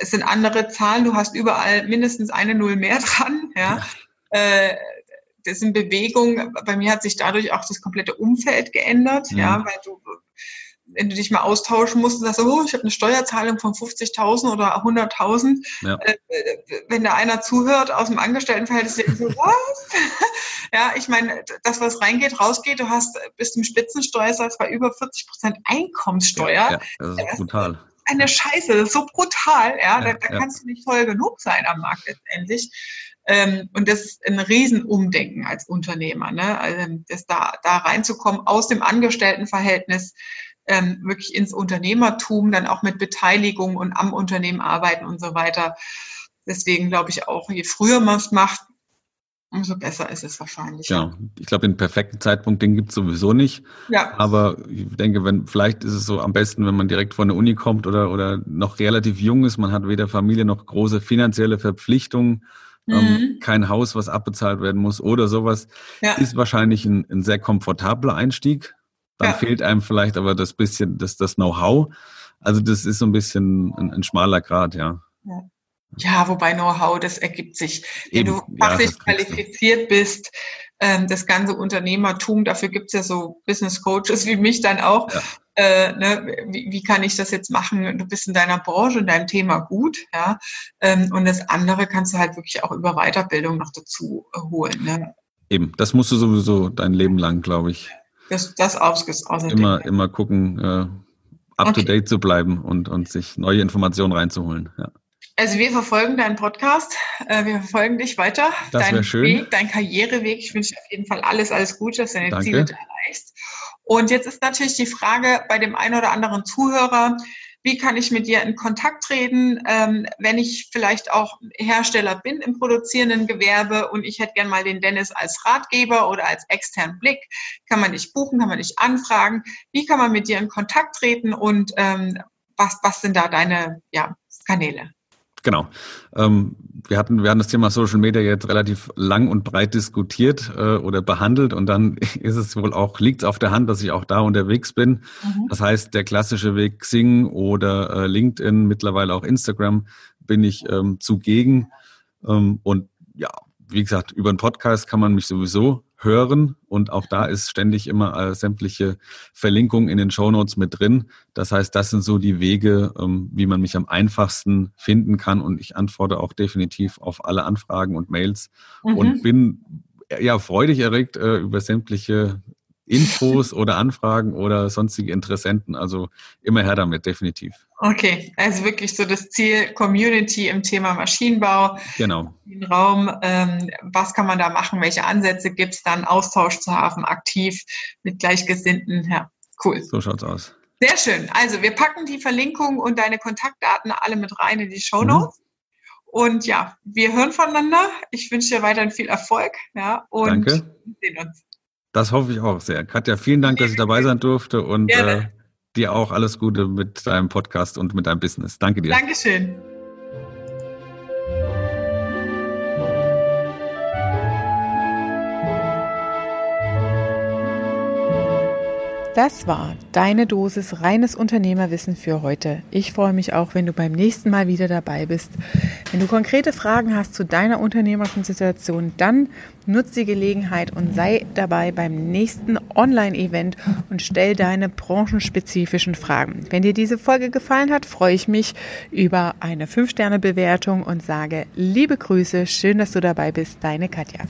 es sind andere Zahlen, du hast überall mindestens eine Null mehr [laughs] dran, ja. ja. Äh, das sind Bewegungen, bei mir hat sich dadurch auch das komplette Umfeld geändert, mhm. ja, weil du, wenn du dich mal austauschen musst und sagst, oh, ich habe eine Steuerzahlung von 50.000 oder 100.000, ja. äh, wenn da einer zuhört aus dem Angestelltenverhältnis, so, [laughs] was? ja, ich meine, das, was reingeht, rausgeht, du hast bis zum Spitzensteuersatz bei über 40 Prozent Einkommenssteuer. Ja, ja, das ist brutal eine Scheiße, das ist so brutal, ja, da, da kannst du nicht voll genug sein am Markt letztendlich. Ähm, und das ist ein Riesenumdenken als Unternehmer, ne? Also das da, da reinzukommen aus dem Angestelltenverhältnis ähm, wirklich ins Unternehmertum, dann auch mit Beteiligung und am Unternehmen arbeiten und so weiter. Deswegen glaube ich auch, je früher man es macht, umso besser ist es wahrscheinlich. Ja, ich glaube, den perfekten Zeitpunkt, den gibt es sowieso nicht. Ja. Aber ich denke, wenn, vielleicht ist es so am besten, wenn man direkt von der Uni kommt oder, oder noch relativ jung ist, man hat weder Familie noch große finanzielle Verpflichtungen, ähm, mhm. ähm, kein Haus, was abbezahlt werden muss oder sowas, ja. ist wahrscheinlich ein, ein sehr komfortabler Einstieg. Dann ja. fehlt einem vielleicht aber das bisschen, das, das Know-how. Also das ist so ein bisschen ein, ein schmaler Grad, ja. ja. Ja, wobei Know-how, das ergibt sich. Wenn Eben, du fachlich ja, qualifiziert bist, ähm, das ganze Unternehmertum, dafür gibt's ja so Business Coaches wie mich dann auch. Ja. Äh, ne, wie, wie kann ich das jetzt machen? Du bist in deiner Branche, in deinem Thema gut, ja. Ähm, und das andere kannst du halt wirklich auch über Weiterbildung noch dazu holen. Ne? Eben, das musst du sowieso dein Leben lang, glaube ich. Das, das. Immer, immer gucken, äh, up okay. to date zu bleiben und, und sich neue Informationen reinzuholen. Ja. Also wir verfolgen deinen Podcast, äh, wir verfolgen dich weiter, das deinen schön. Weg, deinen Karriereweg. Ich wünsche dir auf jeden Fall alles, alles Gute, dass du deine Danke. Ziele erreichst. Und jetzt ist natürlich die Frage bei dem einen oder anderen Zuhörer, wie kann ich mit dir in Kontakt treten, ähm, wenn ich vielleicht auch Hersteller bin im produzierenden Gewerbe und ich hätte gern mal den Dennis als Ratgeber oder als externen Blick. Kann man dich buchen, kann man dich anfragen? Wie kann man mit dir in Kontakt treten und ähm, was, was sind da deine ja, Kanäle? Genau. Ähm, wir hatten, wir hatten das Thema Social Media jetzt relativ lang und breit diskutiert äh, oder behandelt und dann [laughs] ist es wohl auch, liegt es auf der Hand, dass ich auch da unterwegs bin. Mhm. Das heißt, der klassische Weg Xing oder äh, LinkedIn, mittlerweile auch Instagram, bin ich ähm, zugegen. Ähm, und ja, wie gesagt, über einen Podcast kann man mich sowieso hören und auch da ist ständig immer äh, sämtliche Verlinkungen in den Shownotes mit drin. Das heißt, das sind so die Wege, ähm, wie man mich am einfachsten finden kann und ich antworte auch definitiv auf alle Anfragen und Mails mhm. und bin ja freudig erregt äh, über sämtliche Infos oder Anfragen oder sonstige Interessenten. Also immer her damit, definitiv. Okay, also wirklich so das Ziel Community im Thema Maschinenbau. Genau. Raum, ähm, was kann man da machen? Welche Ansätze gibt es dann? Austausch zu haben, aktiv mit Gleichgesinnten. Ja, cool. So schaut's aus. Sehr schön. Also wir packen die Verlinkung und deine Kontaktdaten alle mit rein in die Show Notes. Mhm. Und ja, wir hören voneinander. Ich wünsche dir weiterhin viel Erfolg. Ja, und Danke. sehen uns. Das hoffe ich auch sehr. Katja, vielen Dank, dass ich dabei sein durfte und äh, dir auch alles Gute mit deinem Podcast und mit deinem Business. Danke dir. Dankeschön. Das war deine Dosis reines Unternehmerwissen für heute. Ich freue mich auch, wenn du beim nächsten Mal wieder dabei bist. Wenn du konkrete Fragen hast zu deiner unternehmerischen Situation, dann nutz die Gelegenheit und sei dabei beim nächsten Online-Event und stell deine branchenspezifischen Fragen. Wenn dir diese Folge gefallen hat, freue ich mich über eine 5-Sterne-Bewertung und sage liebe Grüße, schön, dass du dabei bist, deine Katja.